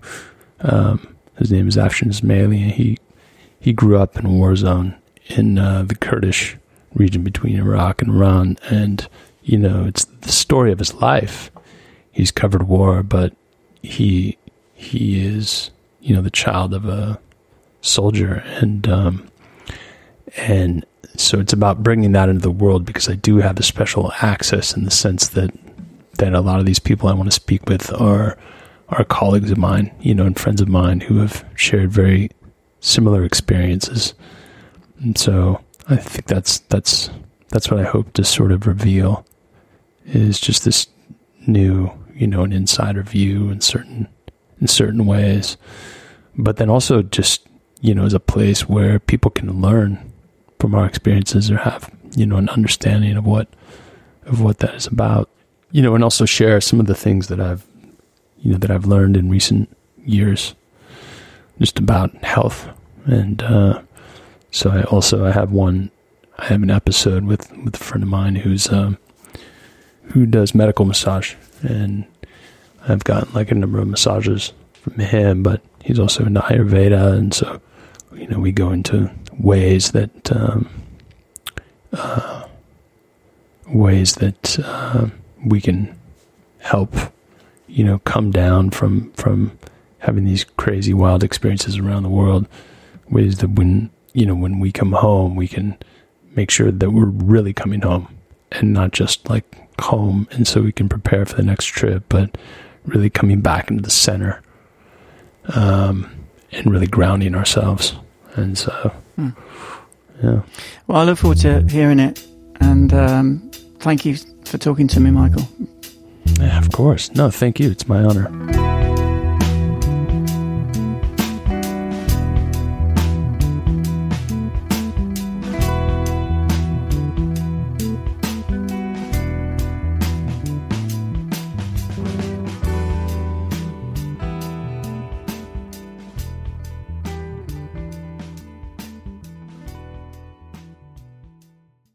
um, his name is Afshin Ismaeli. He he grew up in a war zone in uh, the Kurdish region between Iraq and Iran, and you know it's the story of his life. He's covered war, but he he is you know the child of a soldier, and um, and so it's about bringing that into the world because I do have a special access in the sense that that a lot of these people I want to speak with are are colleagues of mine, you know, and friends of mine who have shared very similar experiences, and so I think that's that's that's what I hope to sort of reveal is just this new, you know, an insider view in certain in certain ways, but then also just you know, as a place where people can learn from our experiences or have, you know, an understanding of what of what that is about. You know, and also share some of the things that I've you know, that I've learned in recent years just about health. And uh, so I also I have one I have an episode with, with a friend of mine who's um, who does medical massage and I've gotten like a number of massages from him, but he's also into Ayurveda and so you know, we go into ways that um, uh, ways that uh, we can help, you know, come down from from having these crazy wild experiences around the world. Ways that when you know when we come home, we can make sure that we're really coming home and not just like home, and so we can prepare for the next trip, but really coming back into the center. Um, and really grounding ourselves. And so, hmm. yeah. Well, I look forward to hearing it. And um, thank you for talking to me, Michael. Yeah, of course. No, thank you. It's my honor.